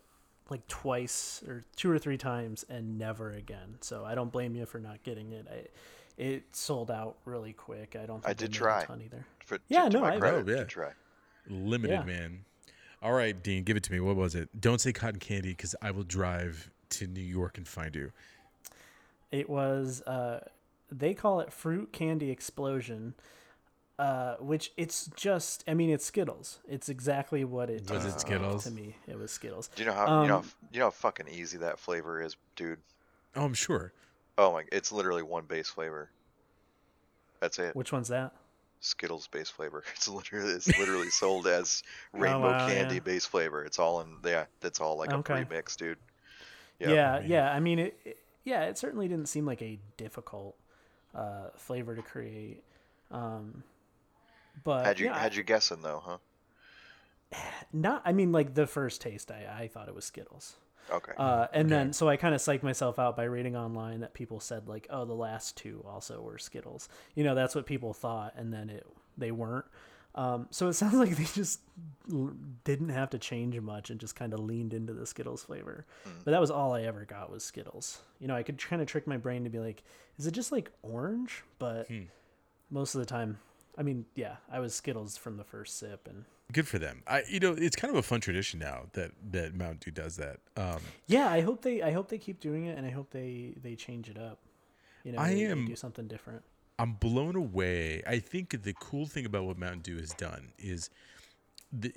like twice or two or three times and never again. So I don't blame you for not getting it. I it sold out really quick. I don't think I did try. a ton either. For, to- Yeah, to no, my I- oh, credit, Oh, yeah. to try. Limited, Yeah. man. All right, Dean, give it to me. What was it? Don't say cotton candy because I will drive to New York and find you. It was uh they call it fruit candy explosion. Uh, which it's just, I mean, it's Skittles. It's exactly what it Was it Skittles? to me. It was Skittles. Do you know how you know Um, you know how fucking easy that flavor is, dude? Oh, I'm sure. Oh my, it's literally one base flavor. That's it. Which one's that? Skittles base flavor. It's literally it's literally sold as rainbow Oh, wow, candy yeah. base flavor. It's all in yeah. That's all like Okay. a pre-mix, dude. Yep. Yeah, yeah. I mean, it, it- Yeah, it certainly didn't seem like a difficult uh, flavor to create. Um, but Had you yeah, had you guessing though, huh? not? I mean, like the first taste, I, I thought it was Skittles. Okay. Uh, and then so I kind of psyched myself out by reading online that people said like, oh, the last two also were Skittles. You know, that's what people thought, and then it they weren't. Um, so it sounds like they just l- didn't have to change much and just kind of leaned into the Skittles flavor. But that was all I ever got was Skittles. You know, I could kind of trick my brain to be like, is it just like orange? But most of the time, I mean, yeah, I was Skittles from the first sip, and Good for them. I, you know, it's kind of a fun tradition now that that Mountain Dew does that. Um, yeah, I hope they I hope they keep doing it, and I hope they they change it up. You know, I they, they am- do something different. I'm blown away. I think the cool thing about what Mountain Dew has done is, the,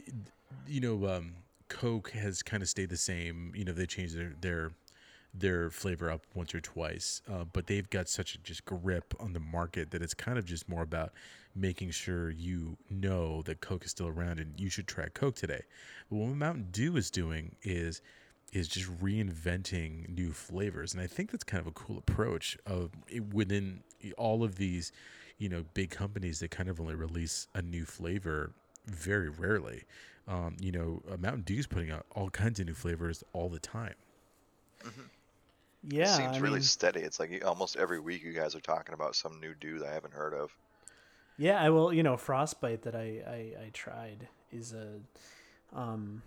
you know, um, Coke has kind of stayed the same. You know, they changed their their their flavor up once or twice, uh, but they've got such a just grip on the market that it's kind of just more about making sure you know that Coke is still around and you should try Coke today. But what Mountain Dew is doing is is just reinventing new flavors and i think that's kind of a cool approach of it within all of these you know big companies that kind of only release a new flavor very rarely um, you know uh, mountain dew's putting out all kinds of new flavors all the time Yeah, Seems I really mean, steady. It's like almost every week you guys are talking about some new dude I haven't heard of. Yeah. I will. You know, frostbite that I I, I tried is a um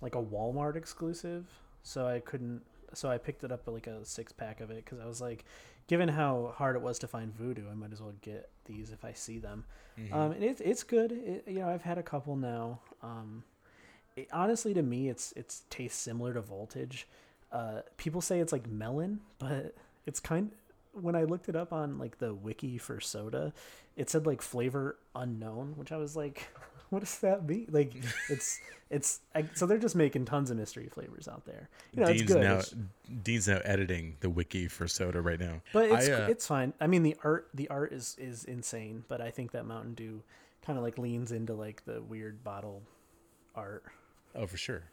like a Walmart exclusive, so I couldn't. So I picked it up like a six pack of it because I was like, given how hard it was to find voodoo, I might as well get these if I see them. Um, and it's it's good. It, you know, I've had a couple now. Um, it, honestly, to me, it's it's tastes similar to Voltage. Uh, people say it's like melon, but it's kind. When I looked it up on like the wiki for soda, it said like flavor unknown, which I was like, what does that mean? Like, it's it's I, so they're just making tons of mystery flavors out there. You know, it's dean's good. now It's- dean's now editing the wiki for soda right now but it's I, uh, it's fine. I mean, the art the art is is insane, but I think that Mountain Dew kind of like leans into like the weird bottle art. oh for sure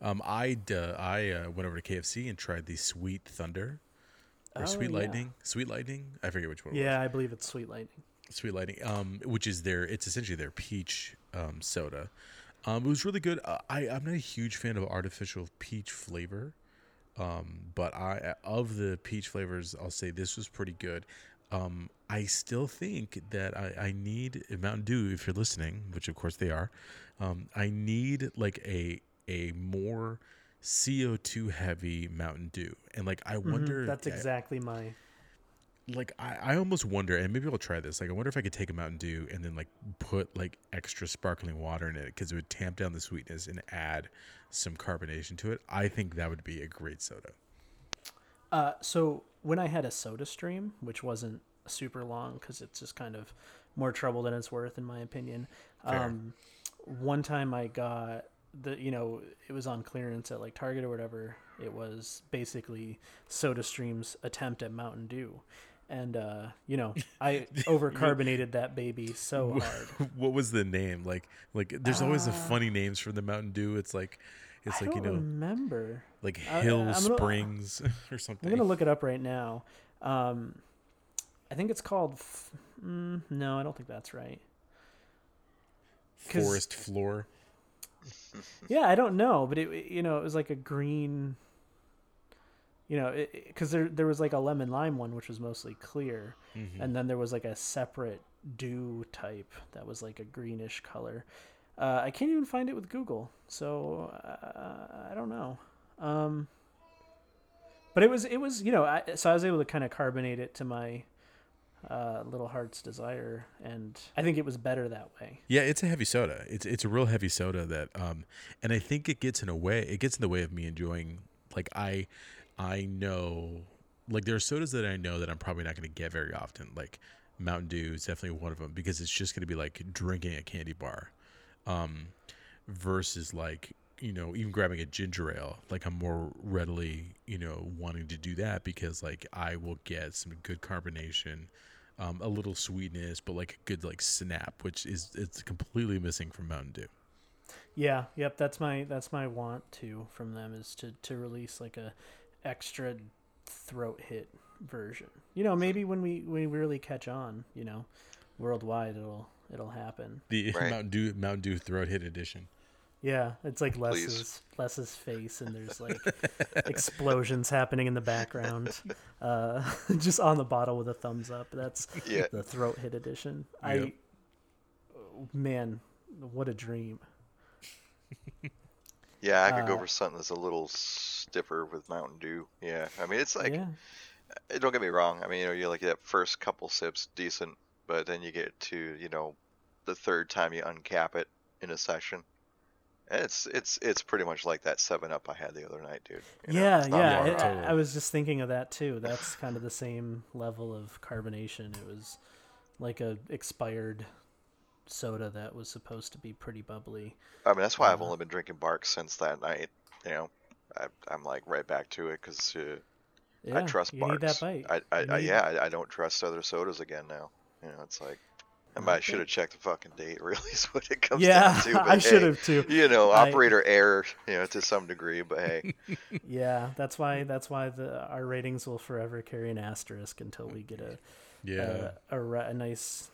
um, I uh, I uh, went over to KFC and tried the Sweet Thunder or Oh, Sweet yeah. Lightning. Sweet Lightning. I forget which one. Yeah, I believe it's Sweet Lightning. Sweet Lightning, um, which is their it's essentially their peach um, soda. Um, it was really good. Uh, I I'm not a huge fan of artificial peach flavor. Um, but I of the peach flavors, I'll say this was pretty good. Um, I still think that I, I need Mountain Dew if you're listening, which of course they are. Um, I need like a a more CO2 heavy Mountain Dew, and like I wonder Mm-hmm. That's uh, exactly my. like I, I almost wonder and maybe i'll try this like i wonder if i could take a mountain dew and then like put like extra sparkling water in it because it would tamp down the sweetness and add some carbonation to it i think that would be a great soda Uh, so when I had a Soda Stream, which wasn't super long because it's just kind of more trouble than it's worth, in my opinion. Fair. Um, one time I got the, you know, it was on clearance at like Target or whatever. It was basically SodaStream's attempt at Mountain Dew. And, uh, you know, I overcarbonated that baby so hard. what was the name like like there's always the funny names for the mountain dew it's like it's I like you don't know remember. like hill I'm gonna- springs or something. I'm gonna look it up right now. Um, I think it's called. F- mm, no, I don't think that's right. forest floor Yeah, I don't know, but it you know it was like a green. You know, because there there was like a lemon lime one which was mostly clear, Mm-hmm. and then there was like a separate dew type that was like a greenish color. Uh, I can't even find it with Google, so uh, I don't know. Um, but it was it was you know I, so I was able to kind of carbonate it to my uh, little heart's desire, and I think it was better that way. Yeah, it's a heavy soda. It's it's a real heavy soda that um and I think it gets in a way it gets in the way of me enjoying like I I know like there are sodas that I know that I'm probably not going to get very often. Like Mountain Dew is definitely one of them because it's just going to be like drinking a candy bar. Um versus like you know even grabbing a ginger ale like i'm more readily you know wanting to do that because like i will get some good carbonation um, a little sweetness but like a good like snap which is it's completely missing from mountain dew Yeah, yep, that's my that's my want to from them is to to release like a extra throat hit version. You know, maybe when we when we really catch on, you know, worldwide it'll it'll happen. the Right. mountain dew mountain dew throat hit edition Yeah, it's like Please. Les's Les's face and there's like explosions happening in the background. Uh just on the bottle with a thumbs up. That's Yeah. the throat hit edition. Yep. I man, what a dream. Yeah, I could go Uh, for something that's a little stiffer with Mountain Dew. Yeah, I mean it's like yeah. eh, don't get me wrong. I mean you know you like that first couple sips decent, but then you get to you know the third time you uncap it in a session. And It's it's it's pretty much like that Seven Up I had the other night, dude. you? Yeah, It's not yeah. far I- I, Totally. I was just thinking of that too. That's kind of the same level of carbonation. It was like a expired soda that was supposed to be pretty bubbly. I mean that's why I've Uh, only been drinking Bark since that night. You know, I, I'm like right back to it because uh, Yeah, I trust you Barq's. need. I, I, I yeah, I, I don't trust other sodas again now. You know, it's like I might should have checked the fucking date. Really, is what it comes Yeah, down to. But I should have too. You know, I- operator error. You know, to some degree, but hey, Yeah, that's why that's why the our ratings will forever carry an asterisk until we get a yeah a, a, a nice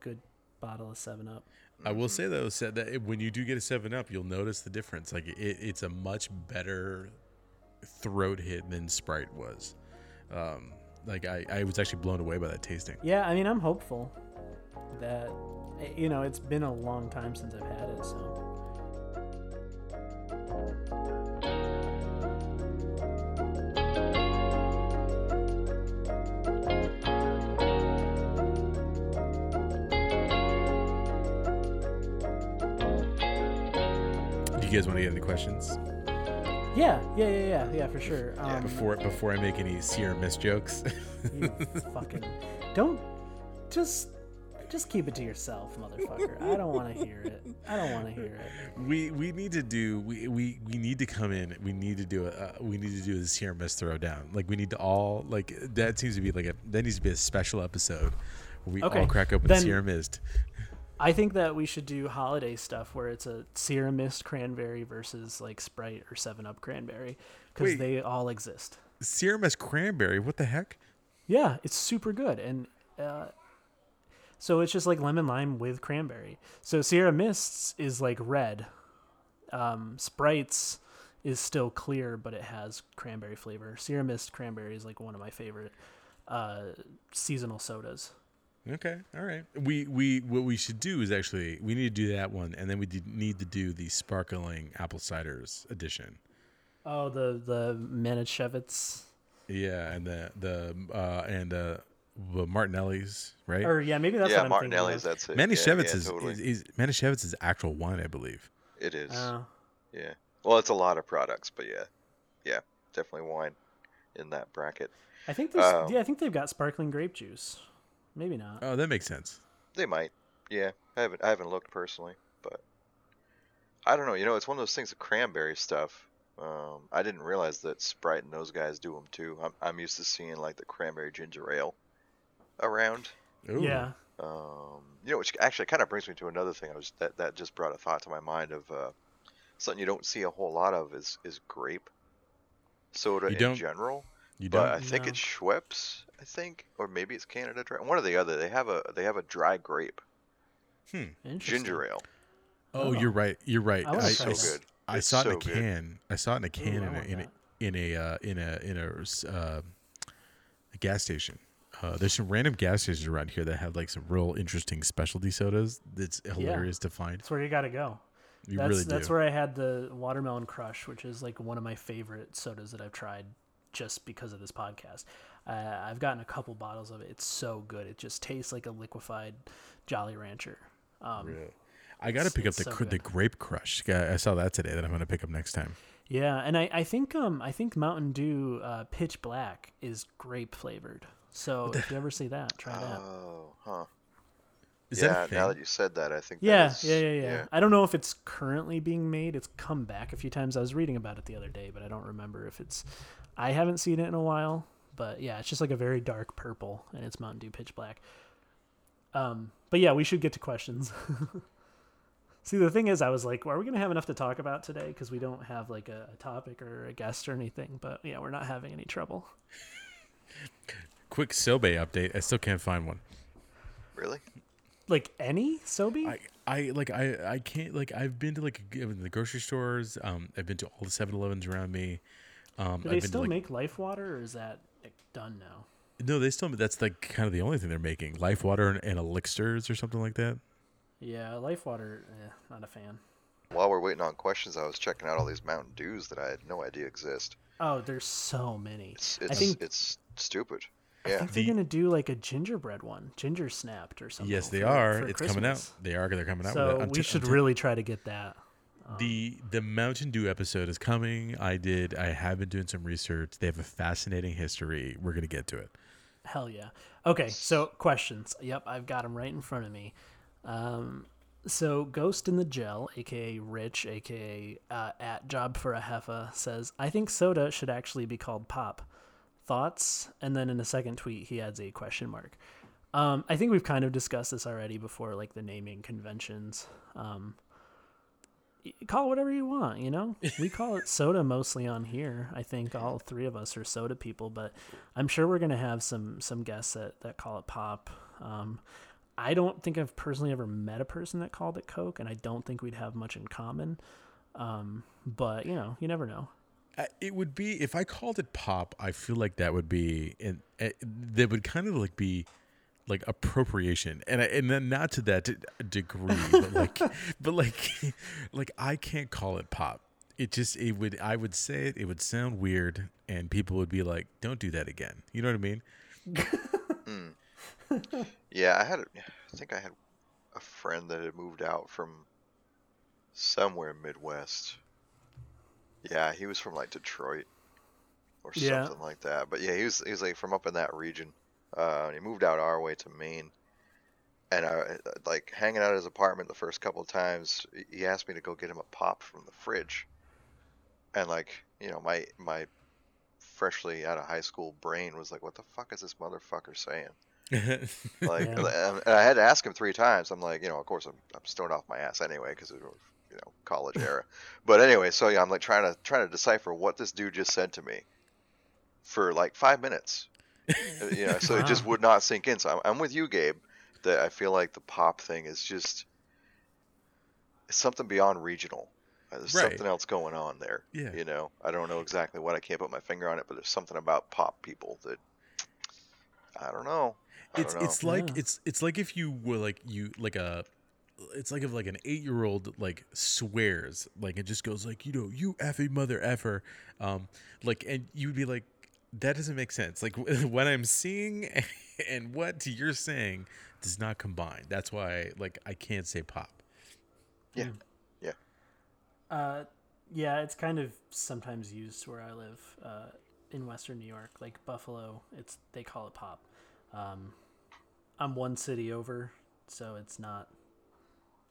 good bottle of Seven Up. I will say though, said that when you do get a Seven Up, you'll notice the difference. Like it, it's a much better throat hit than Sprite was. Um, like I, I was actually blown away by that tasting. Yeah, I mean, I'm hopeful that you know it's been a long time since I've had it, so. Do you guys want to get any questions Yeah, yeah, yeah, yeah, yeah, for sure. Um, before before I make any Sierra Mist jokes? you fucking don't just just keep it to yourself, motherfucker. I don't want to hear it. I don't want to hear it. we we need to do we, we we need to come in. We need to do a uh, we need to do the Sierra Mist throwdown. Like we need to all like that seems to be like a that needs to be a special episode where we Okay, all crack open then- the Sierra Mist. I think that we should do holiday stuff where it's a Sierra Mist cranberry versus like Sprite or Seven Up cranberry because they all exist. Sierra Mist cranberry. What the heck? Yeah, it's super good, and uh, so it's just like lemon lime with cranberry. So Sierra Mists is like red. Um, Sprites is still clear, but it has cranberry flavor. Sierra Mist cranberry is like one of my favorite uh, seasonal sodas. Okay, all right. We we what we should do is actually we need to do that one, and then we need to do the sparkling apple ciders edition. Oh, the the Manischewitz, Yeah, and the the uh, and uh, the Martinelli's, right? or yeah, maybe that's yeah, what I'm Martinelli's. thinking. That's it. Manischewitz yeah, yeah, is, totally. is, is Manischewitz is actual wine, I believe. It is. Oh. Yeah. Well, it's a lot of products, but yeah, yeah, definitely wine in that bracket. I think they, Um, yeah, I think they've got sparkling grape juice. Maybe not. Oh, that makes sense. They might. Yeah, I haven't I haven't looked personally, but I don't know. You know, it's one of those things. The cranberry stuff. Um, I didn't realize that Sprite and those guys do them too. I'm I'm used to seeing like the cranberry ginger ale around. Ooh. Yeah. Um, you know, which actually kind of brings me to another thing. I was that that just brought a thought to my mind of uh, something you don't see a whole lot of is is grape soda You in don't- general. You But don't. I think No. it's Schweppes, I think, or maybe it's Canada Dry. One or the other. They have a they have a dry grape Interesting. ginger ale. oh, Oh. you're right. You're right. I wanna I, try I It's so s- good. I It's saw it in so a good. can. I saw it in a can Ooh, I in a in a, that. in a uh, in a in a uh, a gas station. Uh, there's some random gas stations around here that have like some real interesting specialty sodas. That's hilarious to find. That's where you got to go. You that's really that's where I had the watermelon crush, which is like one of my favorite sodas that I've tried just because of this podcast. Uh, I've gotten a couple bottles of it. It's so good. It just tastes like a liquefied Jolly Rancher. Um, Really. I got to pick up the so cr- the grape crush. I saw that today. That I'm going to pick up next time. Yeah, and I, I think um I think Mountain Dew uh, Pitch Black is grape flavored. So if you ever see that, try that. Oh, huh. Is yeah, that now that you said that, I think. that Yeah, is- yeah, yeah, yeah, I don't know if it's currently being made. It's come back a few times. I was reading about it the other day, but I don't remember if it's. I haven't seen it in a while, but yeah, it's just like a very dark purple, and it's Mountain Dew Pitch Black. Um, but yeah, we should get to questions. See, the thing is, I was like, are we gonna have enough to talk about today? Because we don't have like a, a topic or a guest or anything. But yeah, we're not having any trouble. Quick Sobe update. I still can't find one. Really? Like any Sobe? I, I like I I can't like I've been to like the grocery stores. Um, I've been to all the 7-Elevens around me. Um, Do I've they been still to, like, make Life Water, or is that like, done now? No, they still. That's like kind of the only thing they're making. Life water and, and elixirs or something like that. Yeah, Life Water, eh, not a fan. While we're waiting on questions, I was checking out all these Mountain Dews that I had no idea exist. Oh, there's so many. It's I think it's stupid. I Yeah. think they're The- gonna do like a gingerbread one, ginger snapped or something. yes, they for- are. for It's coming out. They are. They're coming out. So with it. We t- I'm should t- really try to get that. The the Mountain Dew episode is coming. I did. I have been doing some research. They have a fascinating history. We're gonna get to it. Hell yeah. Okay, so questions. Yep, I've got them right in front of me. Um, so Ghost in the Gel, aka Rich, aka uh, at Job for a Heffa, says, "I think soda should actually be called pop." Thoughts? And then in a second tweet, he adds a question mark. Um, I think we've kind of discussed this already before, like the naming conventions. Um, call it whatever you want, you know. We call it soda mostly on here. I think all three of us are soda people, but I'm sure we're gonna have some some guests that that call it pop. Um, I don't think I've personally ever met a person that called it Coke, and I don't think we'd have much in common. Um, but you know, you never know. Uh, It would be if I called it pop. I feel like that would be, and that would kind of like be like appropriation, and I, and then not to that d- degree, but like, but like, like I can't call it pop. It just it would I would say it. It would sound weird, and people would be like, "Don't do that again." You know what I mean? Yeah, I had. a- I think I had a friend that had moved out from somewhere Midwest. Yeah, he was from like Detroit or Yeah. something like that. But yeah, he was he was like from up in that region. Uh, he moved out our way to Maine. And I like hanging out at his apartment the first couple of times. he- He asked me to go get him a pop from the fridge. And like you know, my my freshly out of high school brain was like, "What the fuck is this motherfucker saying?" Like, Yeah. and and I had to ask him three times. I'm like, you know, of course I'm, I'm stoned off my ass anyway because it was, you know, college era. But anyway, so yeah, I'm like trying to trying to decipher what this dude just said to me for like five minutes. Uh, you know, so it just would not sink in. So I'm, I'm with you, Gabe. That I feel like the pop thing is just it's something beyond regional. Uh, There's Right. something else going on there. Yeah. You know, I don't know exactly what. I can't put my finger on it, but there's something about pop people that I don't know. I it's don't know. it's like Yeah. it's it's like if you were like you like a it's like if like an eight year old like swears like it just goes like you know you effing mother effer um like and you'd be like that doesn't make sense like what i'm seeing and what you're saying does not combine that's why like i can't say pop yeah. Yeah. Uh, yeah, it's kind of sometimes used where I live uh, in Western New York, like Buffalo. It's they call it pop. Um, I'm one city over, so it's not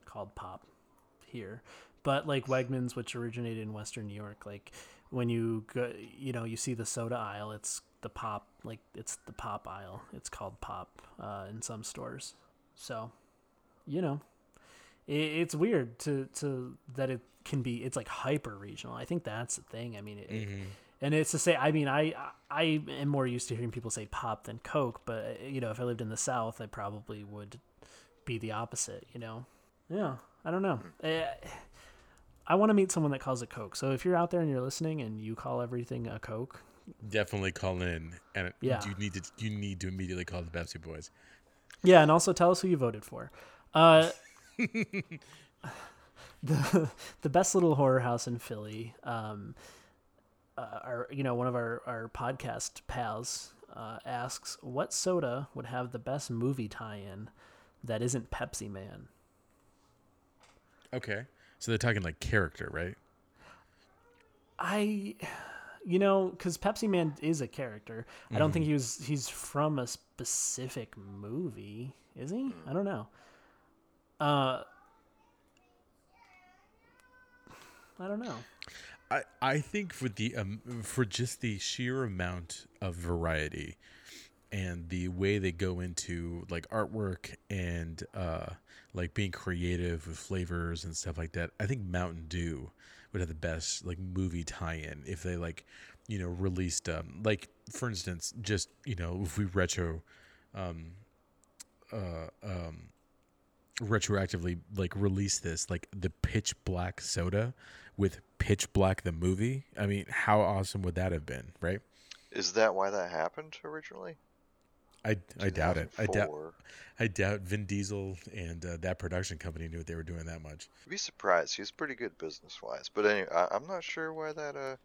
called pop here. But like Wegmans, which originated in Western New York, like when you go, you know, you see the soda aisle, it's the pop, like it's the pop aisle. It's called pop uh, in some stores. So, you know, it, it's weird to to that it can be it's like hyper regional. I think that's the thing. I mean, it, it- and it's to say, I mean, I I am more used to hearing people say pop than Coke, but you know, if I lived in the South, I probably would be the opposite. You know, yeah, I don't know. Eh, I want to meet someone that calls it Coke. So if you're out there and you're listening and you call everything a Coke, definitely call in and Yeah. you need to you need to immediately call the Bepsi Boys Yeah, and also tell us who you voted for. Uh, the the best little horror house in Philly. Um, uh, our you know one of our our podcast pals uh, asks what soda would have the best movie tie-in that isn't Pepsi Man. Okay so they're talking like character right I, you know, because Pepsi Man is a character. I don't think he was. He's from a specific movie, is he? I don't know. Uh, I don't know. I, I think for the um, for just the sheer amount of variety and the way they go into like artwork and uh, like being creative with flavors and stuff like that, I think Mountain Dew would have the best like movie tie-in if they like you know released um, like for instance just you know if we retro um, uh, um, retroactively like release this like the pitch black soda with pitch black the movie i mean how awesome would that have been right Is that why that happened originally? I i doubt it i doubt 2004. i doubt vin diesel and uh, that production company knew what they were doing that much I'd be surprised. He's pretty good business wise. But anyway, I, I'm not sure why that. Uh,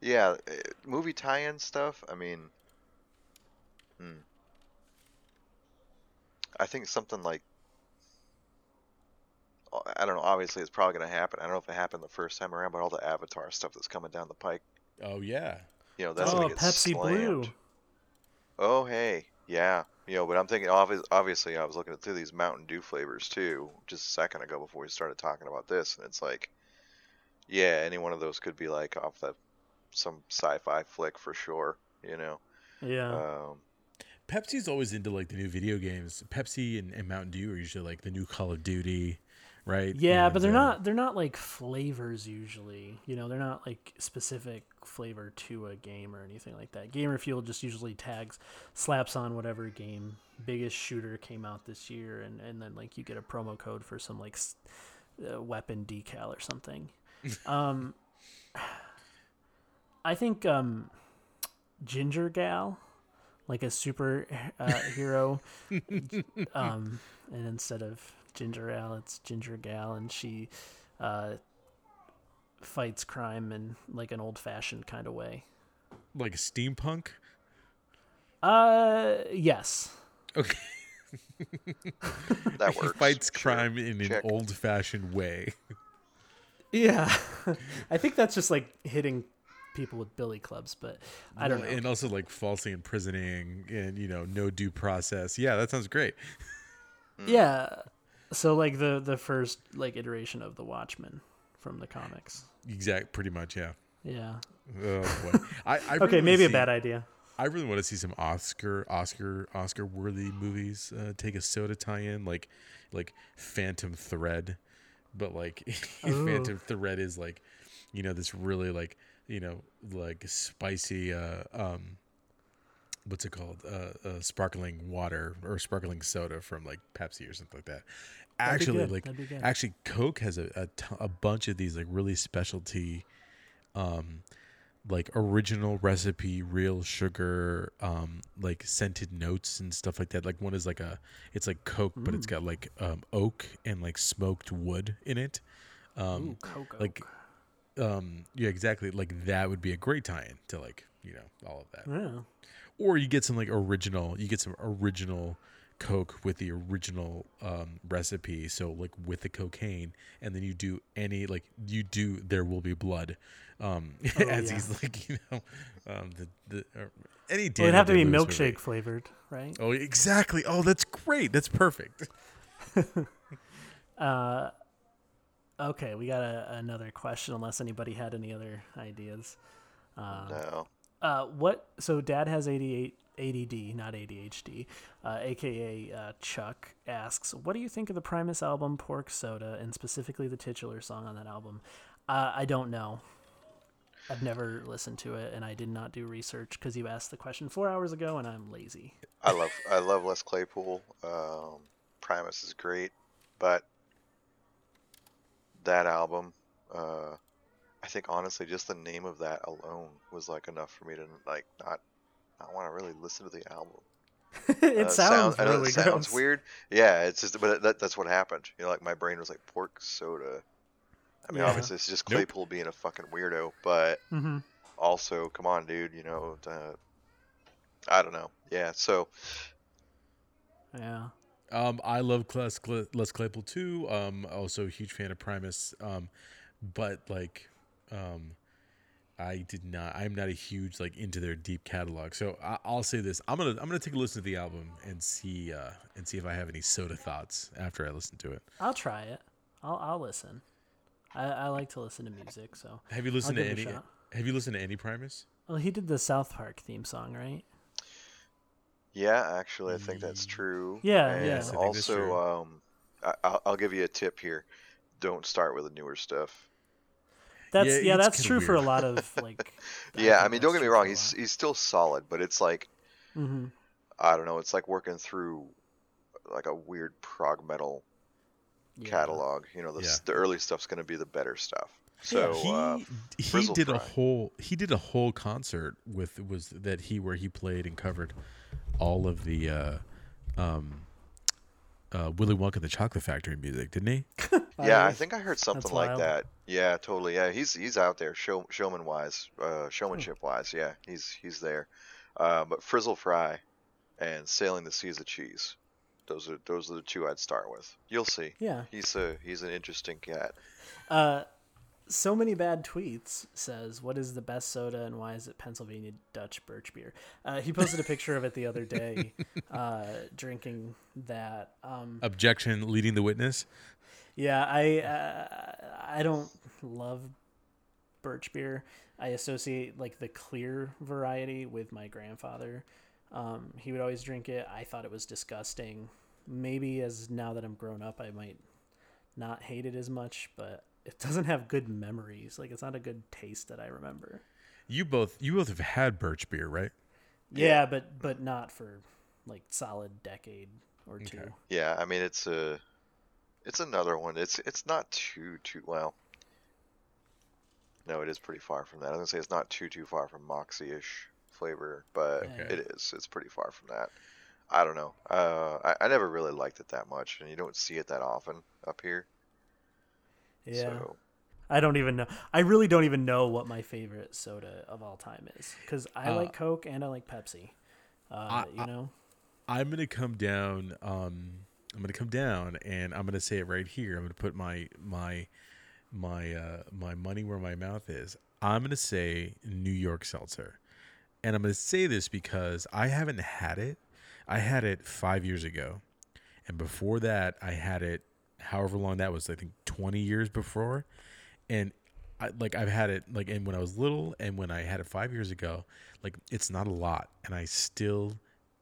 yeah, uh, movie tie-in stuff. I mean, hmm. I think something like. uh, I don't know. Obviously, it's probably going to happen. I don't know if it happened the first time around, but all the Avatar stuff that's coming down the pike, oh yeah you know, that's oh, going to get Pepsi Blue. slammed. Oh, hey, yeah, you know, but I'm thinking obvi- obviously I was looking through these Mountain Dew flavors too, just a second ago before we started talking about this, and it's like, yeah, any one of those could be like off the some sci-fi flick for sure, you know. Yeah. Um, pepsi's always into like the new video games pepsi and, and mountain dew are usually like the new call of duty right yeah, And, but they're uh, not. They're not like flavors usually. You know, they're not like specific flavor to a game or anything like that. Gamer Fuel just usually tags, slaps on whatever game biggest shooter came out this year, and and then like you get a promo code for some like uh, weapon decal or something. um, I think um, Ginger Gal, like a super uh, hero, um, and instead of Ginger Ale, it's Ginger Gal, and she uh, fights crime in like an old fashioned kind of way. like steampunk Uh, yes. okay that works. fights sure. crime in an Check. old-fashioned way Yeah, I think that's just like hitting people with billy clubs, but I don't know. and also like falsely imprisoning and you know no due process yeah that sounds great Yeah, so like the the first like iteration of the Watchmen from the comics. exact pretty much yeah Yeah. oh boy I, I really Okay, maybe a bad idea. I really want to see some Oscar, Oscar, Oscar worthy movies uh, take a soda tie-in, like, like Phantom Thread, but like Phantom Thread is like, you know, this really like, you know, like spicy, uh, um, what's it called? Uh, uh, sparkling water or sparkling soda from like Pepsi or something like that. Actually, like That'd be good. actually, Coke has a a, t- a bunch of these like really specialty, um, like original recipe, real sugar, um, like scented notes and stuff like that. Like one is like a, it's like Coke, but Mm. it's got like um, oak and like smoked wood in it. Um, Ooh, Coke like, um, yeah, exactly. Like that would be a great tie-in to like you know all of that. Yeah. Or you get some like original, you get some original Coke with the original um, recipe. So like with the cocaine, and then you do any like you do there will be blood. Um, Oh, as yeah. he's like you know, um, the the uh, any Well, it'd have to be milkshake movie. flavored, right? Oh, exactly. Oh, that's great. That's perfect. Uh, okay, we got a, another question. Unless anybody had any other ideas. Um, No. Uh, what? So Dad has 88 ADD, not ADHD. Uh, AKA uh, Chuck asks, "What do you think of the Primus album Pork Soda, and specifically the titular song on that album?" Uh, I don't know. I've never listened to it, and I did not do research because you asked the question four hours ago, and I'm lazy. I love I love Les Claypool. Um, Primus is great, but that album, uh, I think honestly, just the name of that alone was like enough for me to like not not want to really listen to the album. it Uh, sounds I know really it sounds gross. weird. Yeah, it's just but that, that's what happened. You know, like my brain was like pork soda. I mean, Yeah. obviously it's just Nope. Claypool being a fucking weirdo, but hmm also, come on, dude. You know, uh, I don't know. Yeah, so Yeah. Um, I love Les, Cla- Les Claypool too. Um, also a huge fan of Primus. Um, but like, um, I did not. I'm not a huge like into their deep catalog. So I, I'll say this: I'm gonna I'm gonna take a listen to the album and see uh, and see if I have any soda thoughts after I listen to it. I'll try it. I'll I'll listen. I, I like to listen to music, so. Have you listened to give it any? Have you listened to any Primus? Well, he did the South Park theme song, right? yeah, actually, I think that's true. Yeah, and yeah. Yes, I also, true. um, I, I'll, I'll give you a tip here: don't start with the newer stuff. That's Yeah, yeah, that's kinda true for a lot of like. yeah, I mean, don't get me wrong; he's he's still solid, but it's like hmm I don't know, it's like working through like a weird prog metal catalog. You know, the s- the early stuff's going to be the better stuff. So he uh, he Frizzle did a whole he did a whole concert with was that he where he played and covered all of the uh, um, uh, Willy Wonka the Chocolate Factory music, didn't he? yeah, I think I heard something That's like wild. that. Yeah, totally. Yeah, he's he's out there, show, showman wise, uh, showmanship wise. Yeah, he's he's there. Uh, but Frizzle Fry and Sailing the Seas of Cheese. Those are those are the two I'd start with. You'll see. Yeah. He's a he's an interesting cat. Uh, so many bad tweets says, "What is the best soda and why is it Pennsylvania Dutch Birch beer?" Uh, he posted a picture of it the other day, uh, drinking that. Um, Objection, leading the witness. Yeah, I uh, I don't love birch beer. I associate like the clear variety with my grandfather. Um, he would always drink it. I thought it was disgusting. Maybe as now that I'm grown up, I might not hate it as much, but it doesn't have good memories. Like it's not a good taste that I remember. You both you both have had birch beer, right? Yeah, but but not for like solid decade or two. Okay. Yeah, I mean it's a it's another one. It's it's not too too well. No, it is pretty far from that. I was gonna say it's not too too far from Moxie-ish flavor, but Okay. it is. It's pretty far from that. I don't know. Uh, I, I never really liked it that much, and you don't see it that often up here. Yeah. So I don't even know. I really don't even know what my favorite soda of all time is because I Uh, like Coke and I like Pepsi. Uh, you know, I'm gonna come down. Um, I'm gonna come down, and I'm gonna say it right here. I'm gonna put my my my uh, my money where my mouth is. I'm gonna say New York Seltzer, and I'm gonna say this because I haven't had it. I had it five years ago, and before that, I had it. However long that was, I think 20 years before, and I, like I've had it like and when I was little and when I had it five years ago, like it's not a lot, and I still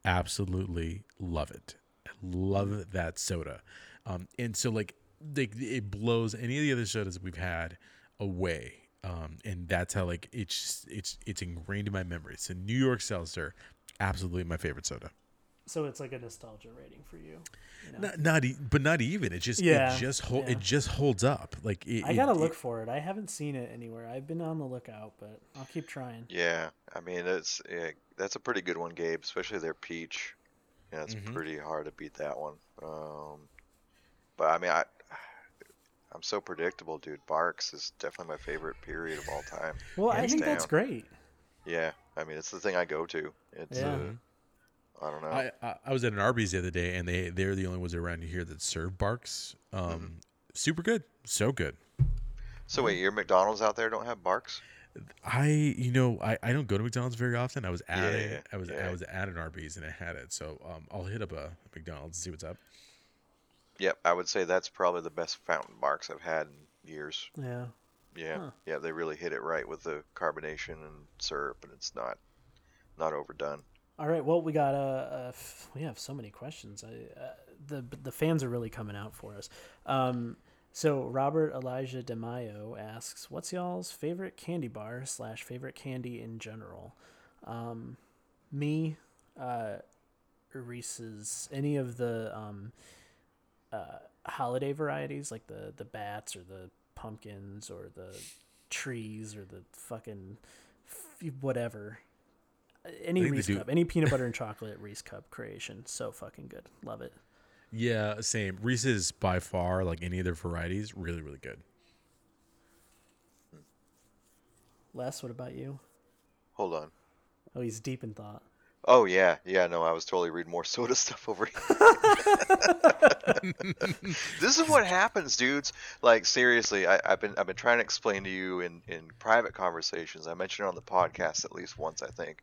absolutely love it. I love that soda, um, and so like like it blows any of the other sodas we've had away, um, and that's how like it's it's it's ingrained in my memory. So New York Seltzer, absolutely my favorite soda. So it's like a nostalgia rating for you. you know? Not, not e- but not even. It just Yeah, it just hold yeah. it just holds up. Like it, I gotta it- look for it. I haven't seen it anywhere. I've been on the lookout, but I'll keep trying. Yeah, I mean it's yeah, that's a pretty good one, Gabe. Especially their peach. Yeah, it's Mhm. pretty hard to beat that one. Um, but I mean, I I'm so predictable, dude. Barq's is definitely my favorite period of all time. Well, I Hands think that's great. Yeah, I mean it's the thing I go to. It's Yeah. uh, I don't know. I, I I was at an Arby's the other day, and they they're the only ones around here that serve Barq's. Um, Mm-hmm. super good, so good. so wait, your McDonald's out there don't have Barq's? I you know I, I don't go to McDonald's very often. I was at Yeah, a, I was yeah. I was at an Arby's and I had it, so um, I'll hit up a McDonald's and see what's up. Yep, I would say that's probably the best fountain Barq's I've had in years. Yeah. Yeah, Huh. yeah, they really hit it right with the carbonation and syrup, and it's not not overdone. All right. Well, we got uh, uh we have so many questions. I uh, the the fans are really coming out for us. Um, so Robert Elijah DeMayo asks, "What's y'all's favorite candy bar slash favorite candy in general?" Um, me, uh, Reese's, any of the um, uh, holiday varieties like the the bats or the pumpkins or the trees or the fucking f- whatever. Any Reese do- cup, any peanut butter and chocolate Reese cup creation, so fucking good. Love it. Yeah, same. Reese's by far like any of their varieties, really really good. Les, what about you? Hold on. Oh, he's deep in thought. Oh yeah, yeah. No, I was totally reading more soda stuff over here. this is what happens, dudes. Like seriously, I, I've been I've been trying to explain to you in in private conversations. I mentioned it on the podcast at least once, I think.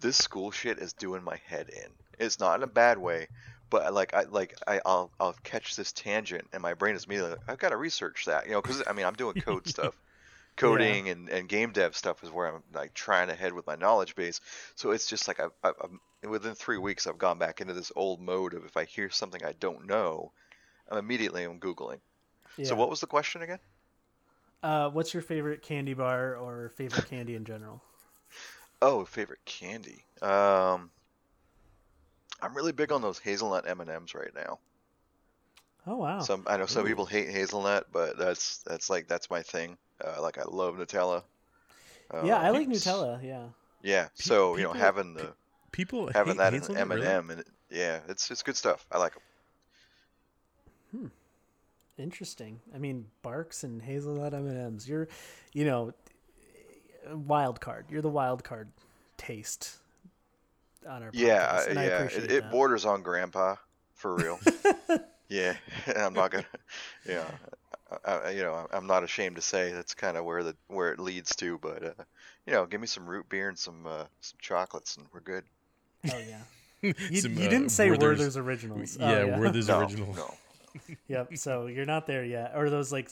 This school shit is doing my head in. It's not in a bad way, but like I like I I'll I'll catch this tangent and my brain is immediately like, I've got to research that, you know, because I mean I'm doing code stuff. Coding and, and game dev stuff is where I'm like trying ahead with my knowledge base. So it's just like I've, I've, I'm, within three weeks I've gone back into this old mode of if I hear something I don't know, I'm immediately I'm googling. Yeah. So what was the question again? Uh, what's your favorite candy bar or favorite candy in general? Oh, favorite candy. Um, I'm really big on those hazelnut M and M's right now. Oh wow. Some I know some people hate hazelnut, but that's that's like that's my thing. Uh, like I love Nutella. Uh, yeah, I like. Nutella. Yeah. Yeah, so you know having the People having that in M and? M and it- yeah, it's it's good stuff. I like them. Hmm. Interesting. I mean, Barq's and hazelnut M and M's. You're, you know, wild card. You're the wild card taste on our Yeah, podcast, I- and I yeah, it, it borders on grandpa for real. yeah, I'm not gonna. Yeah, I, I, you know, I'm not ashamed to say that's kind of where the where it leads to. But uh, you know, give me some root beer and some uh, some chocolates, and we're good. Oh yeah. You, Some, you uh, didn't say Werther's- Werther's originals. Oh, Yeah, Werther's No, original. no. Yep. So you're not there yet, or those like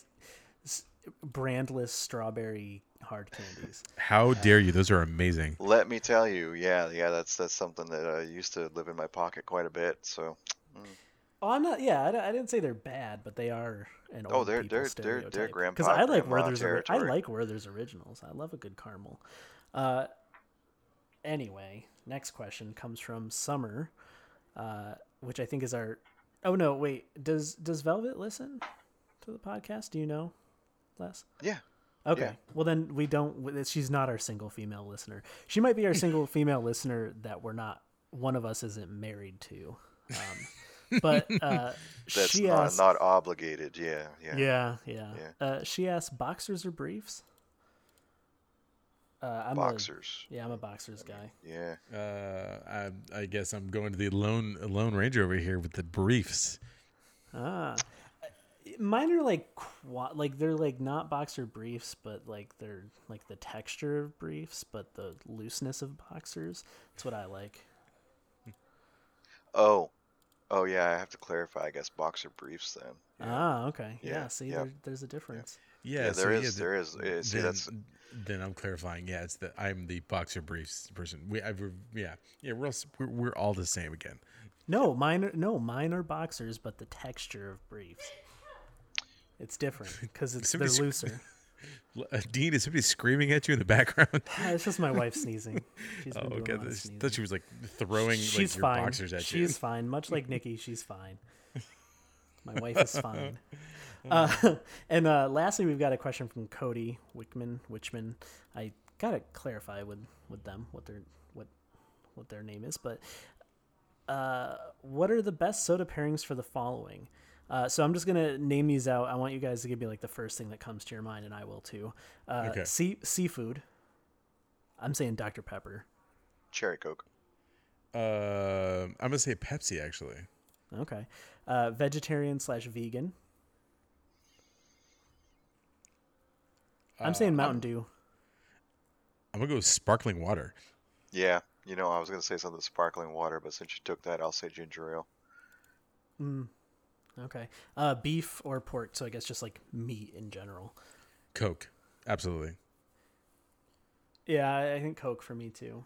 s- brandless strawberry hard candies. How dare you? Those are amazing. Let me tell you, yeah, yeah, that's that's something that uh, used to live in my pocket quite a bit. So, Oh, I'm not. Yeah, I, I didn't say they're bad, but they are an Oh, old they're- people they're- they're- they're stereotype. grandpa, I like grandma Werther's. ori- I like Werther's originals. I love a good caramel. Uh, anyway, next question comes from Summer, uh, which I think is our. Oh no, wait. Does does Velvet listen to the podcast? Do you know, Les? yeah, Okay. Yeah. Well, then we don't. She's not our single female listener. She might be our single female listener that we're not. One of us isn't married to. Um, but uh, that's she not asked. not obligated. Yeah, yeah. yeah, yeah. Yeah. Uh, she asked, boxers or briefs? Uh, I'm Boxers. A, yeah, I'm a boxers guy. Yeah. Uh, I, I guess I'm going to the lone lone ranger over here with the briefs. Ah, mine are like qua- like they're like not boxer briefs, but like they're like the texture of briefs, but the looseness of boxers. That's what I like. Oh, oh yeah. I have to clarify. I guess boxer briefs then. Ah, okay. Yeah. Yeah, see, yep. there, there's a difference. Yeah, Yeah, so there yeah, is- the- there is- yeah, see, then, that's- then I'm clarifying. Yeah, it's that I'm the boxer briefs person. We, I've, yeah, yeah, we're all, we're, we're all the same again. No, mine are no, mine are boxers, but the texture of briefs. It's different because it's they're Somebody's- looser. Uh, Dean, is somebody screaming at you in the background? It's just my wife sneezing. She's been oh, okay. I thought she was like throwing she's like your fine. boxers at you. she's fine. Much like Nikki, she's fine. My wife is fine. Uh, and uh, lastly, we've got a question from Cody Wickman. Wichman. I gotta clarify with with them what their what what their name is, but uh, what are the best soda pairings for the following? Uh, so I'm just gonna name these out. I want you guys to give me like the first thing that comes to your mind, and I will too. Uh, Okay. sea- seafood. I'm saying Dr Pepper. Cherry Coke. Uh, I'm gonna say Pepsi actually. Okay. Uh, vegetarian slash vegan. I'm saying Uh, Mountain Dew. I'm gonna go with sparkling water. Yeah, you know, I was gonna say something sparkling water, but since you took that, I'll say ginger ale. Okay. Uh, beef or pork. So I guess just like meat in general. Coke, absolutely. Yeah, I I think Coke for me too.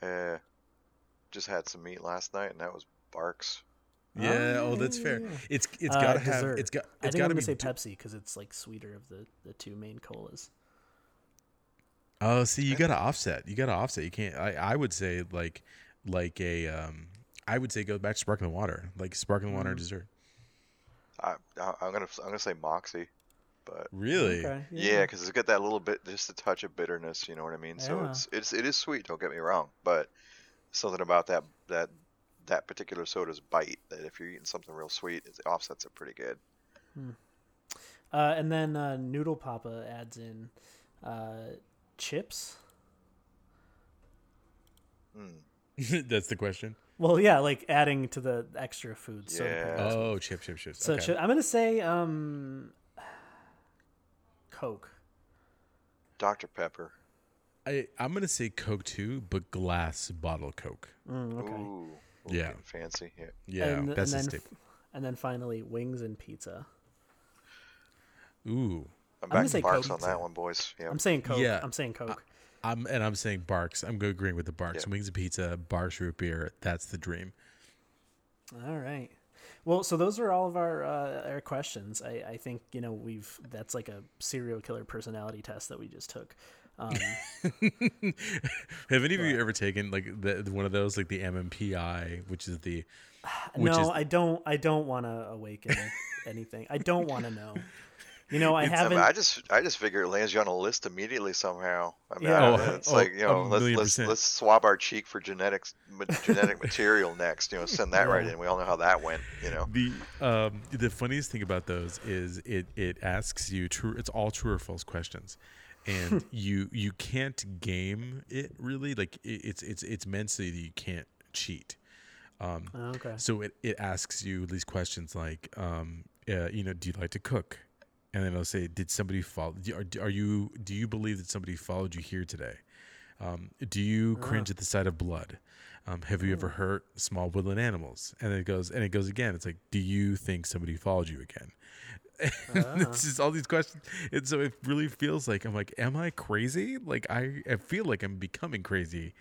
Uh, just had some meat last night, and that was Barq's. Yeah. Oh, that's fair. It's it's Uh, gotta have. It's got. I It's think I'm gotta gonna be. say d- Pepsi because it's like sweeter of the the two main colas. Oh, see, you gotta offset. You gotta offset. You can't. I I would say like like a um. I would say go back to sparkling water, like sparkling Mm. water dessert. I, I I'm gonna I'm gonna say Moxie, but Really? Okay. yeah, because it's got that little bit, just a touch of bitterness. You know what I mean? So it's it's it is sweet. Don't get me wrong, but something about that that that particular soda's bite that if you're eating something real sweet, it offsets it pretty good. Uh, and then uh, Noodle Papa adds in uh, chips. That's the question. Well, yeah, like adding to the extra food. soda Yeah. pairings. Oh, chip, chip, chips. So okay. chi- I'm gonna say um, Coke. Dr Pepper. I I'm gonna say Coke too, but glass bottle Coke. Mm, okay. Ooh, ooh, Yeah. fancy. Yeah. Yeah, and, that's and a then, staple. and then finally wings and pizza. Ooh, I'm gonna back say to Barq's Coke. on that one, boys. Yeah. I'm saying Coke. Yeah. I'm saying Coke. I'm and I'm saying Barq's. I'm go agreeing with the Barq's. Yeah. Wings and pizza, Barq's root beer. That's the dream. All right. Well, so those are all of our uh, our questions. I, I think you know we've that's like a serial killer personality test that we just took. Um, Have any of you ever taken like the, one of those, like the MMPI, which is the which no, is I don't. I don't want to awaken anything. I don't want to know. You know, I I, haven't. I just I just figure it lands you on a list immediately somehow. I mean, Yeah. I- Oh, it's oh, like you know, a let's million let's percent. let's swab our cheek for genetics genetic material next. You know, send that right in. We all know how that went. You know. the um the funniest thing about those is it it asks you true. It's all true or false questions. And you you can't game it really like it, it's it's it's meant so that you can't cheat. Um, okay. So it, it asks you these questions like, um, uh, you know, do you like to cook? And then it'll say, did somebody follow? Are, are you? Do you believe that somebody followed you here today? Um, do you cringe at the sight of blood? Um, have you ever hurt small woodland animals? And then it goes, and it goes again. It's like, do you think somebody followed you again? And it's just all these questions, and so it really feels like I'm like, am I crazy? Like I, I feel like I'm becoming crazy.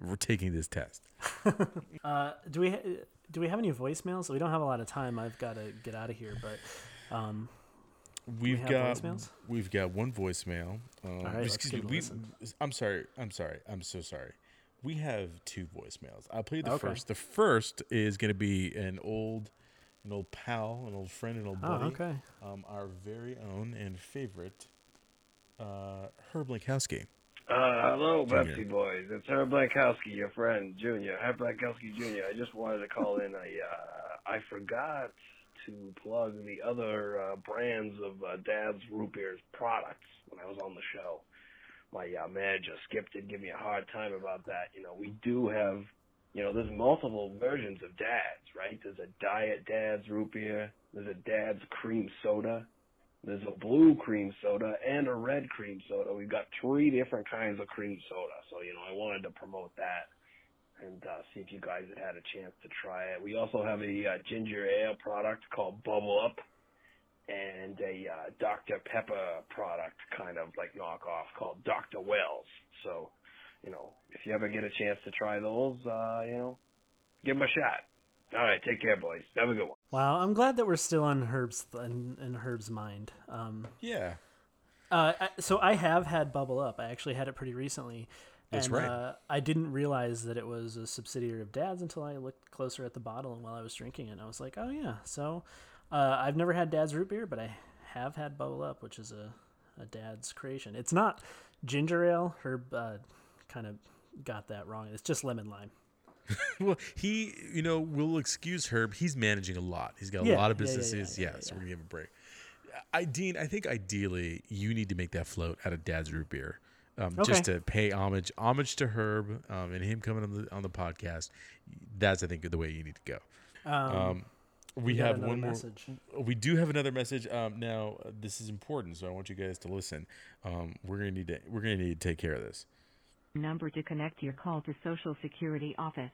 We're taking this test. Uh, do we ha- do we have any voicemails? We don't have a lot of time. I've got to get out of here, but um, We've have got voicemails? we've got one voicemail. Um, right, let's excuse give me. We, I'm sorry. I'm sorry. I'm so sorry. We have two voicemails. I'll play the Okay. first. The first is going to be an old, an old pal, an old friend, an old oh, buddy. okay. Um, our very own and favorite, uh, Herb Lankowski. Uh, hello, Junior. Bepsi Boys. It's Herb Blankowski, your friend, Junior. Herb Blankowski Jr. I just wanted to call in. I uh, I forgot to plug the other uh, brands of uh, Dad's Root Beer's products when I was on the show. My uh, manager Skip did give me a hard time about that. You know, we do have, you know, there's multiple versions of Dad's, right? There's a Diet Dad's Root Beer. There's a Dad's Cream Soda. There's a blue cream soda and a red cream soda. We've got three different kinds of cream soda. So, you know, I wanted to promote that and uh, see if you guys had had a chance to try it. We also have a uh, ginger ale product called Bubble Up and a uh, Dr. Pepper product kind of like knockoff called Dr. Wells. So, you know, if you ever get a chance to try those, uh, you know, give them a shot. All right, take care, boys. Have a good one. Wow, I'm glad that we're still on Herb's in, in Herb's mind. Um, Yeah. Uh, I- so I have had Bubble Up. I actually had it pretty recently. That's and, right. Uh, I didn't realize that it was a subsidiary of Dad's until I looked closer at the bottle and while I was drinking it. And I was like, oh yeah. So uh, I've never had Dad's root beer, but I have had Bubble Up, which is a, a Dad's creation. It's not ginger ale. Herb uh, kind of got that wrong. It's just lemon lime. well, he, you know, we'll excuse Herb. He's managing a lot. He's got a Yeah, lot of yeah, yeah, businesses. Yeah, yeah, so we're gonna give him a break. I, Dean, I think ideally you need to make that float out of Dad's root beer, um, just to pay homage, homage to Herb um, and him coming on the on the podcast. That's I think the way you need to go. Um, Um, we got have another one message. more. We do have another message. Um, now uh, this is important, so I want you guys to listen. Um, we're gonna need to we're gonna need to take care of this. Number to connect your call to Social Security office.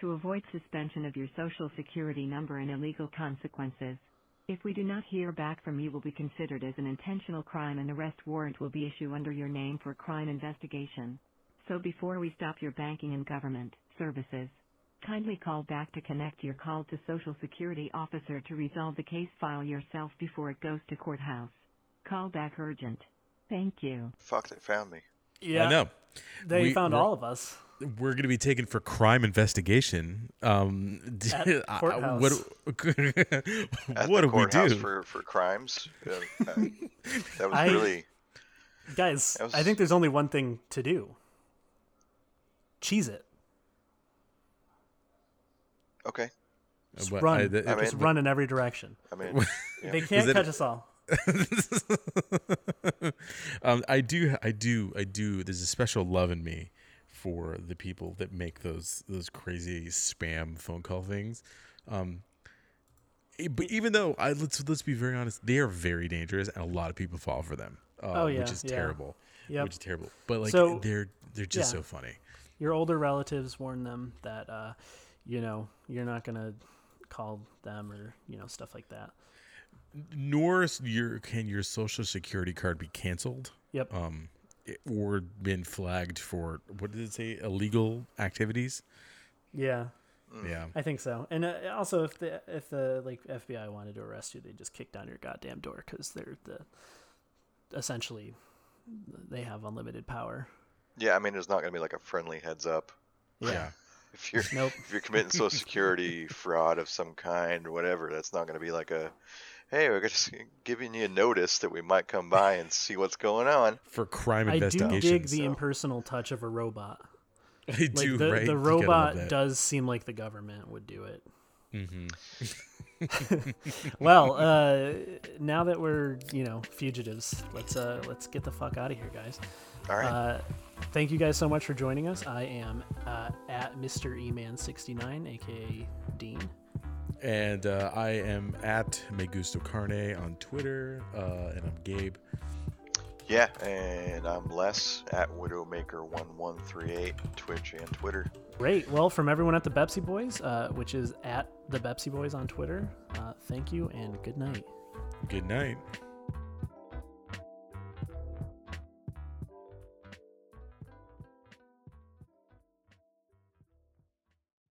To avoid suspension of your Social Security number and illegal consequences. If we do not hear back from you will be considered as an intentional crime and arrest warrant will be issued under your name for crime investigation. So before we stop your banking and government services, kindly call back to connect your call to Social Security officer to resolve the case file yourself before it goes to courthouse. Call back urgent. Thank you. Fuck, they found me. Yeah. I know. They We- found all of us. We're going to be taken for crime investigation. Um, At I- what what do we do? for for crimes? Uh, uh, that was I- really Guys, was- I think there's only one thing to do. Cheese it. okay. Just But run. I- that- I mean, Just run in every direction. I mean, They can't it- catch us all. um, I do, I do, I do. There's a special love in me for the people that make those those crazy spam phone call things. Um, e- but even though I let's let's be very honest, they are very dangerous, and a lot of people fall for them. Uh, Oh, yeah, which is yeah. terrible. Yep. Which is terrible. But like So- they're they're just yeah. so funny. Your older relatives warn them that, uh, you know, you're not gonna call them or you know stuff like that. nor your can your social security card be canceled Yep. um it- or been flagged for what did it say illegal activities Yeah, yeah I think so. And uh, also, if the if the like FBI wanted to arrest you, they just kick down your goddamn door because they're the essentially they have unlimited power. yeah. I mean, there's not gonna be like a friendly heads up. yeah If you're Nope. if you're committing social security fraud of some kind or whatever, that's not gonna be like a hey, we're just giving you a notice that we might come by and see what's going on. for crime I do investigations dig the impersonal touch of a robot. i Like do the, right the You gotta love robot does seem like the government would do it. Mm-hmm. Well, uh, now that we're you know fugitives, let's uh, let's get the fuck out of here, guys. All right. Uh, thank you guys so much for joining us. I am uh, at Mr. Eman69, aka Dean. And uh, i am at me gusto carne on twitter uh, and i'm gabe Yeah, and I'm Les at Widowmaker1138, Twitch and Twitter. Great. Well, from everyone at the Bepsi Boys, uh, which is at the Bepsi Boys on Twitter, uh, thank you and good night. good night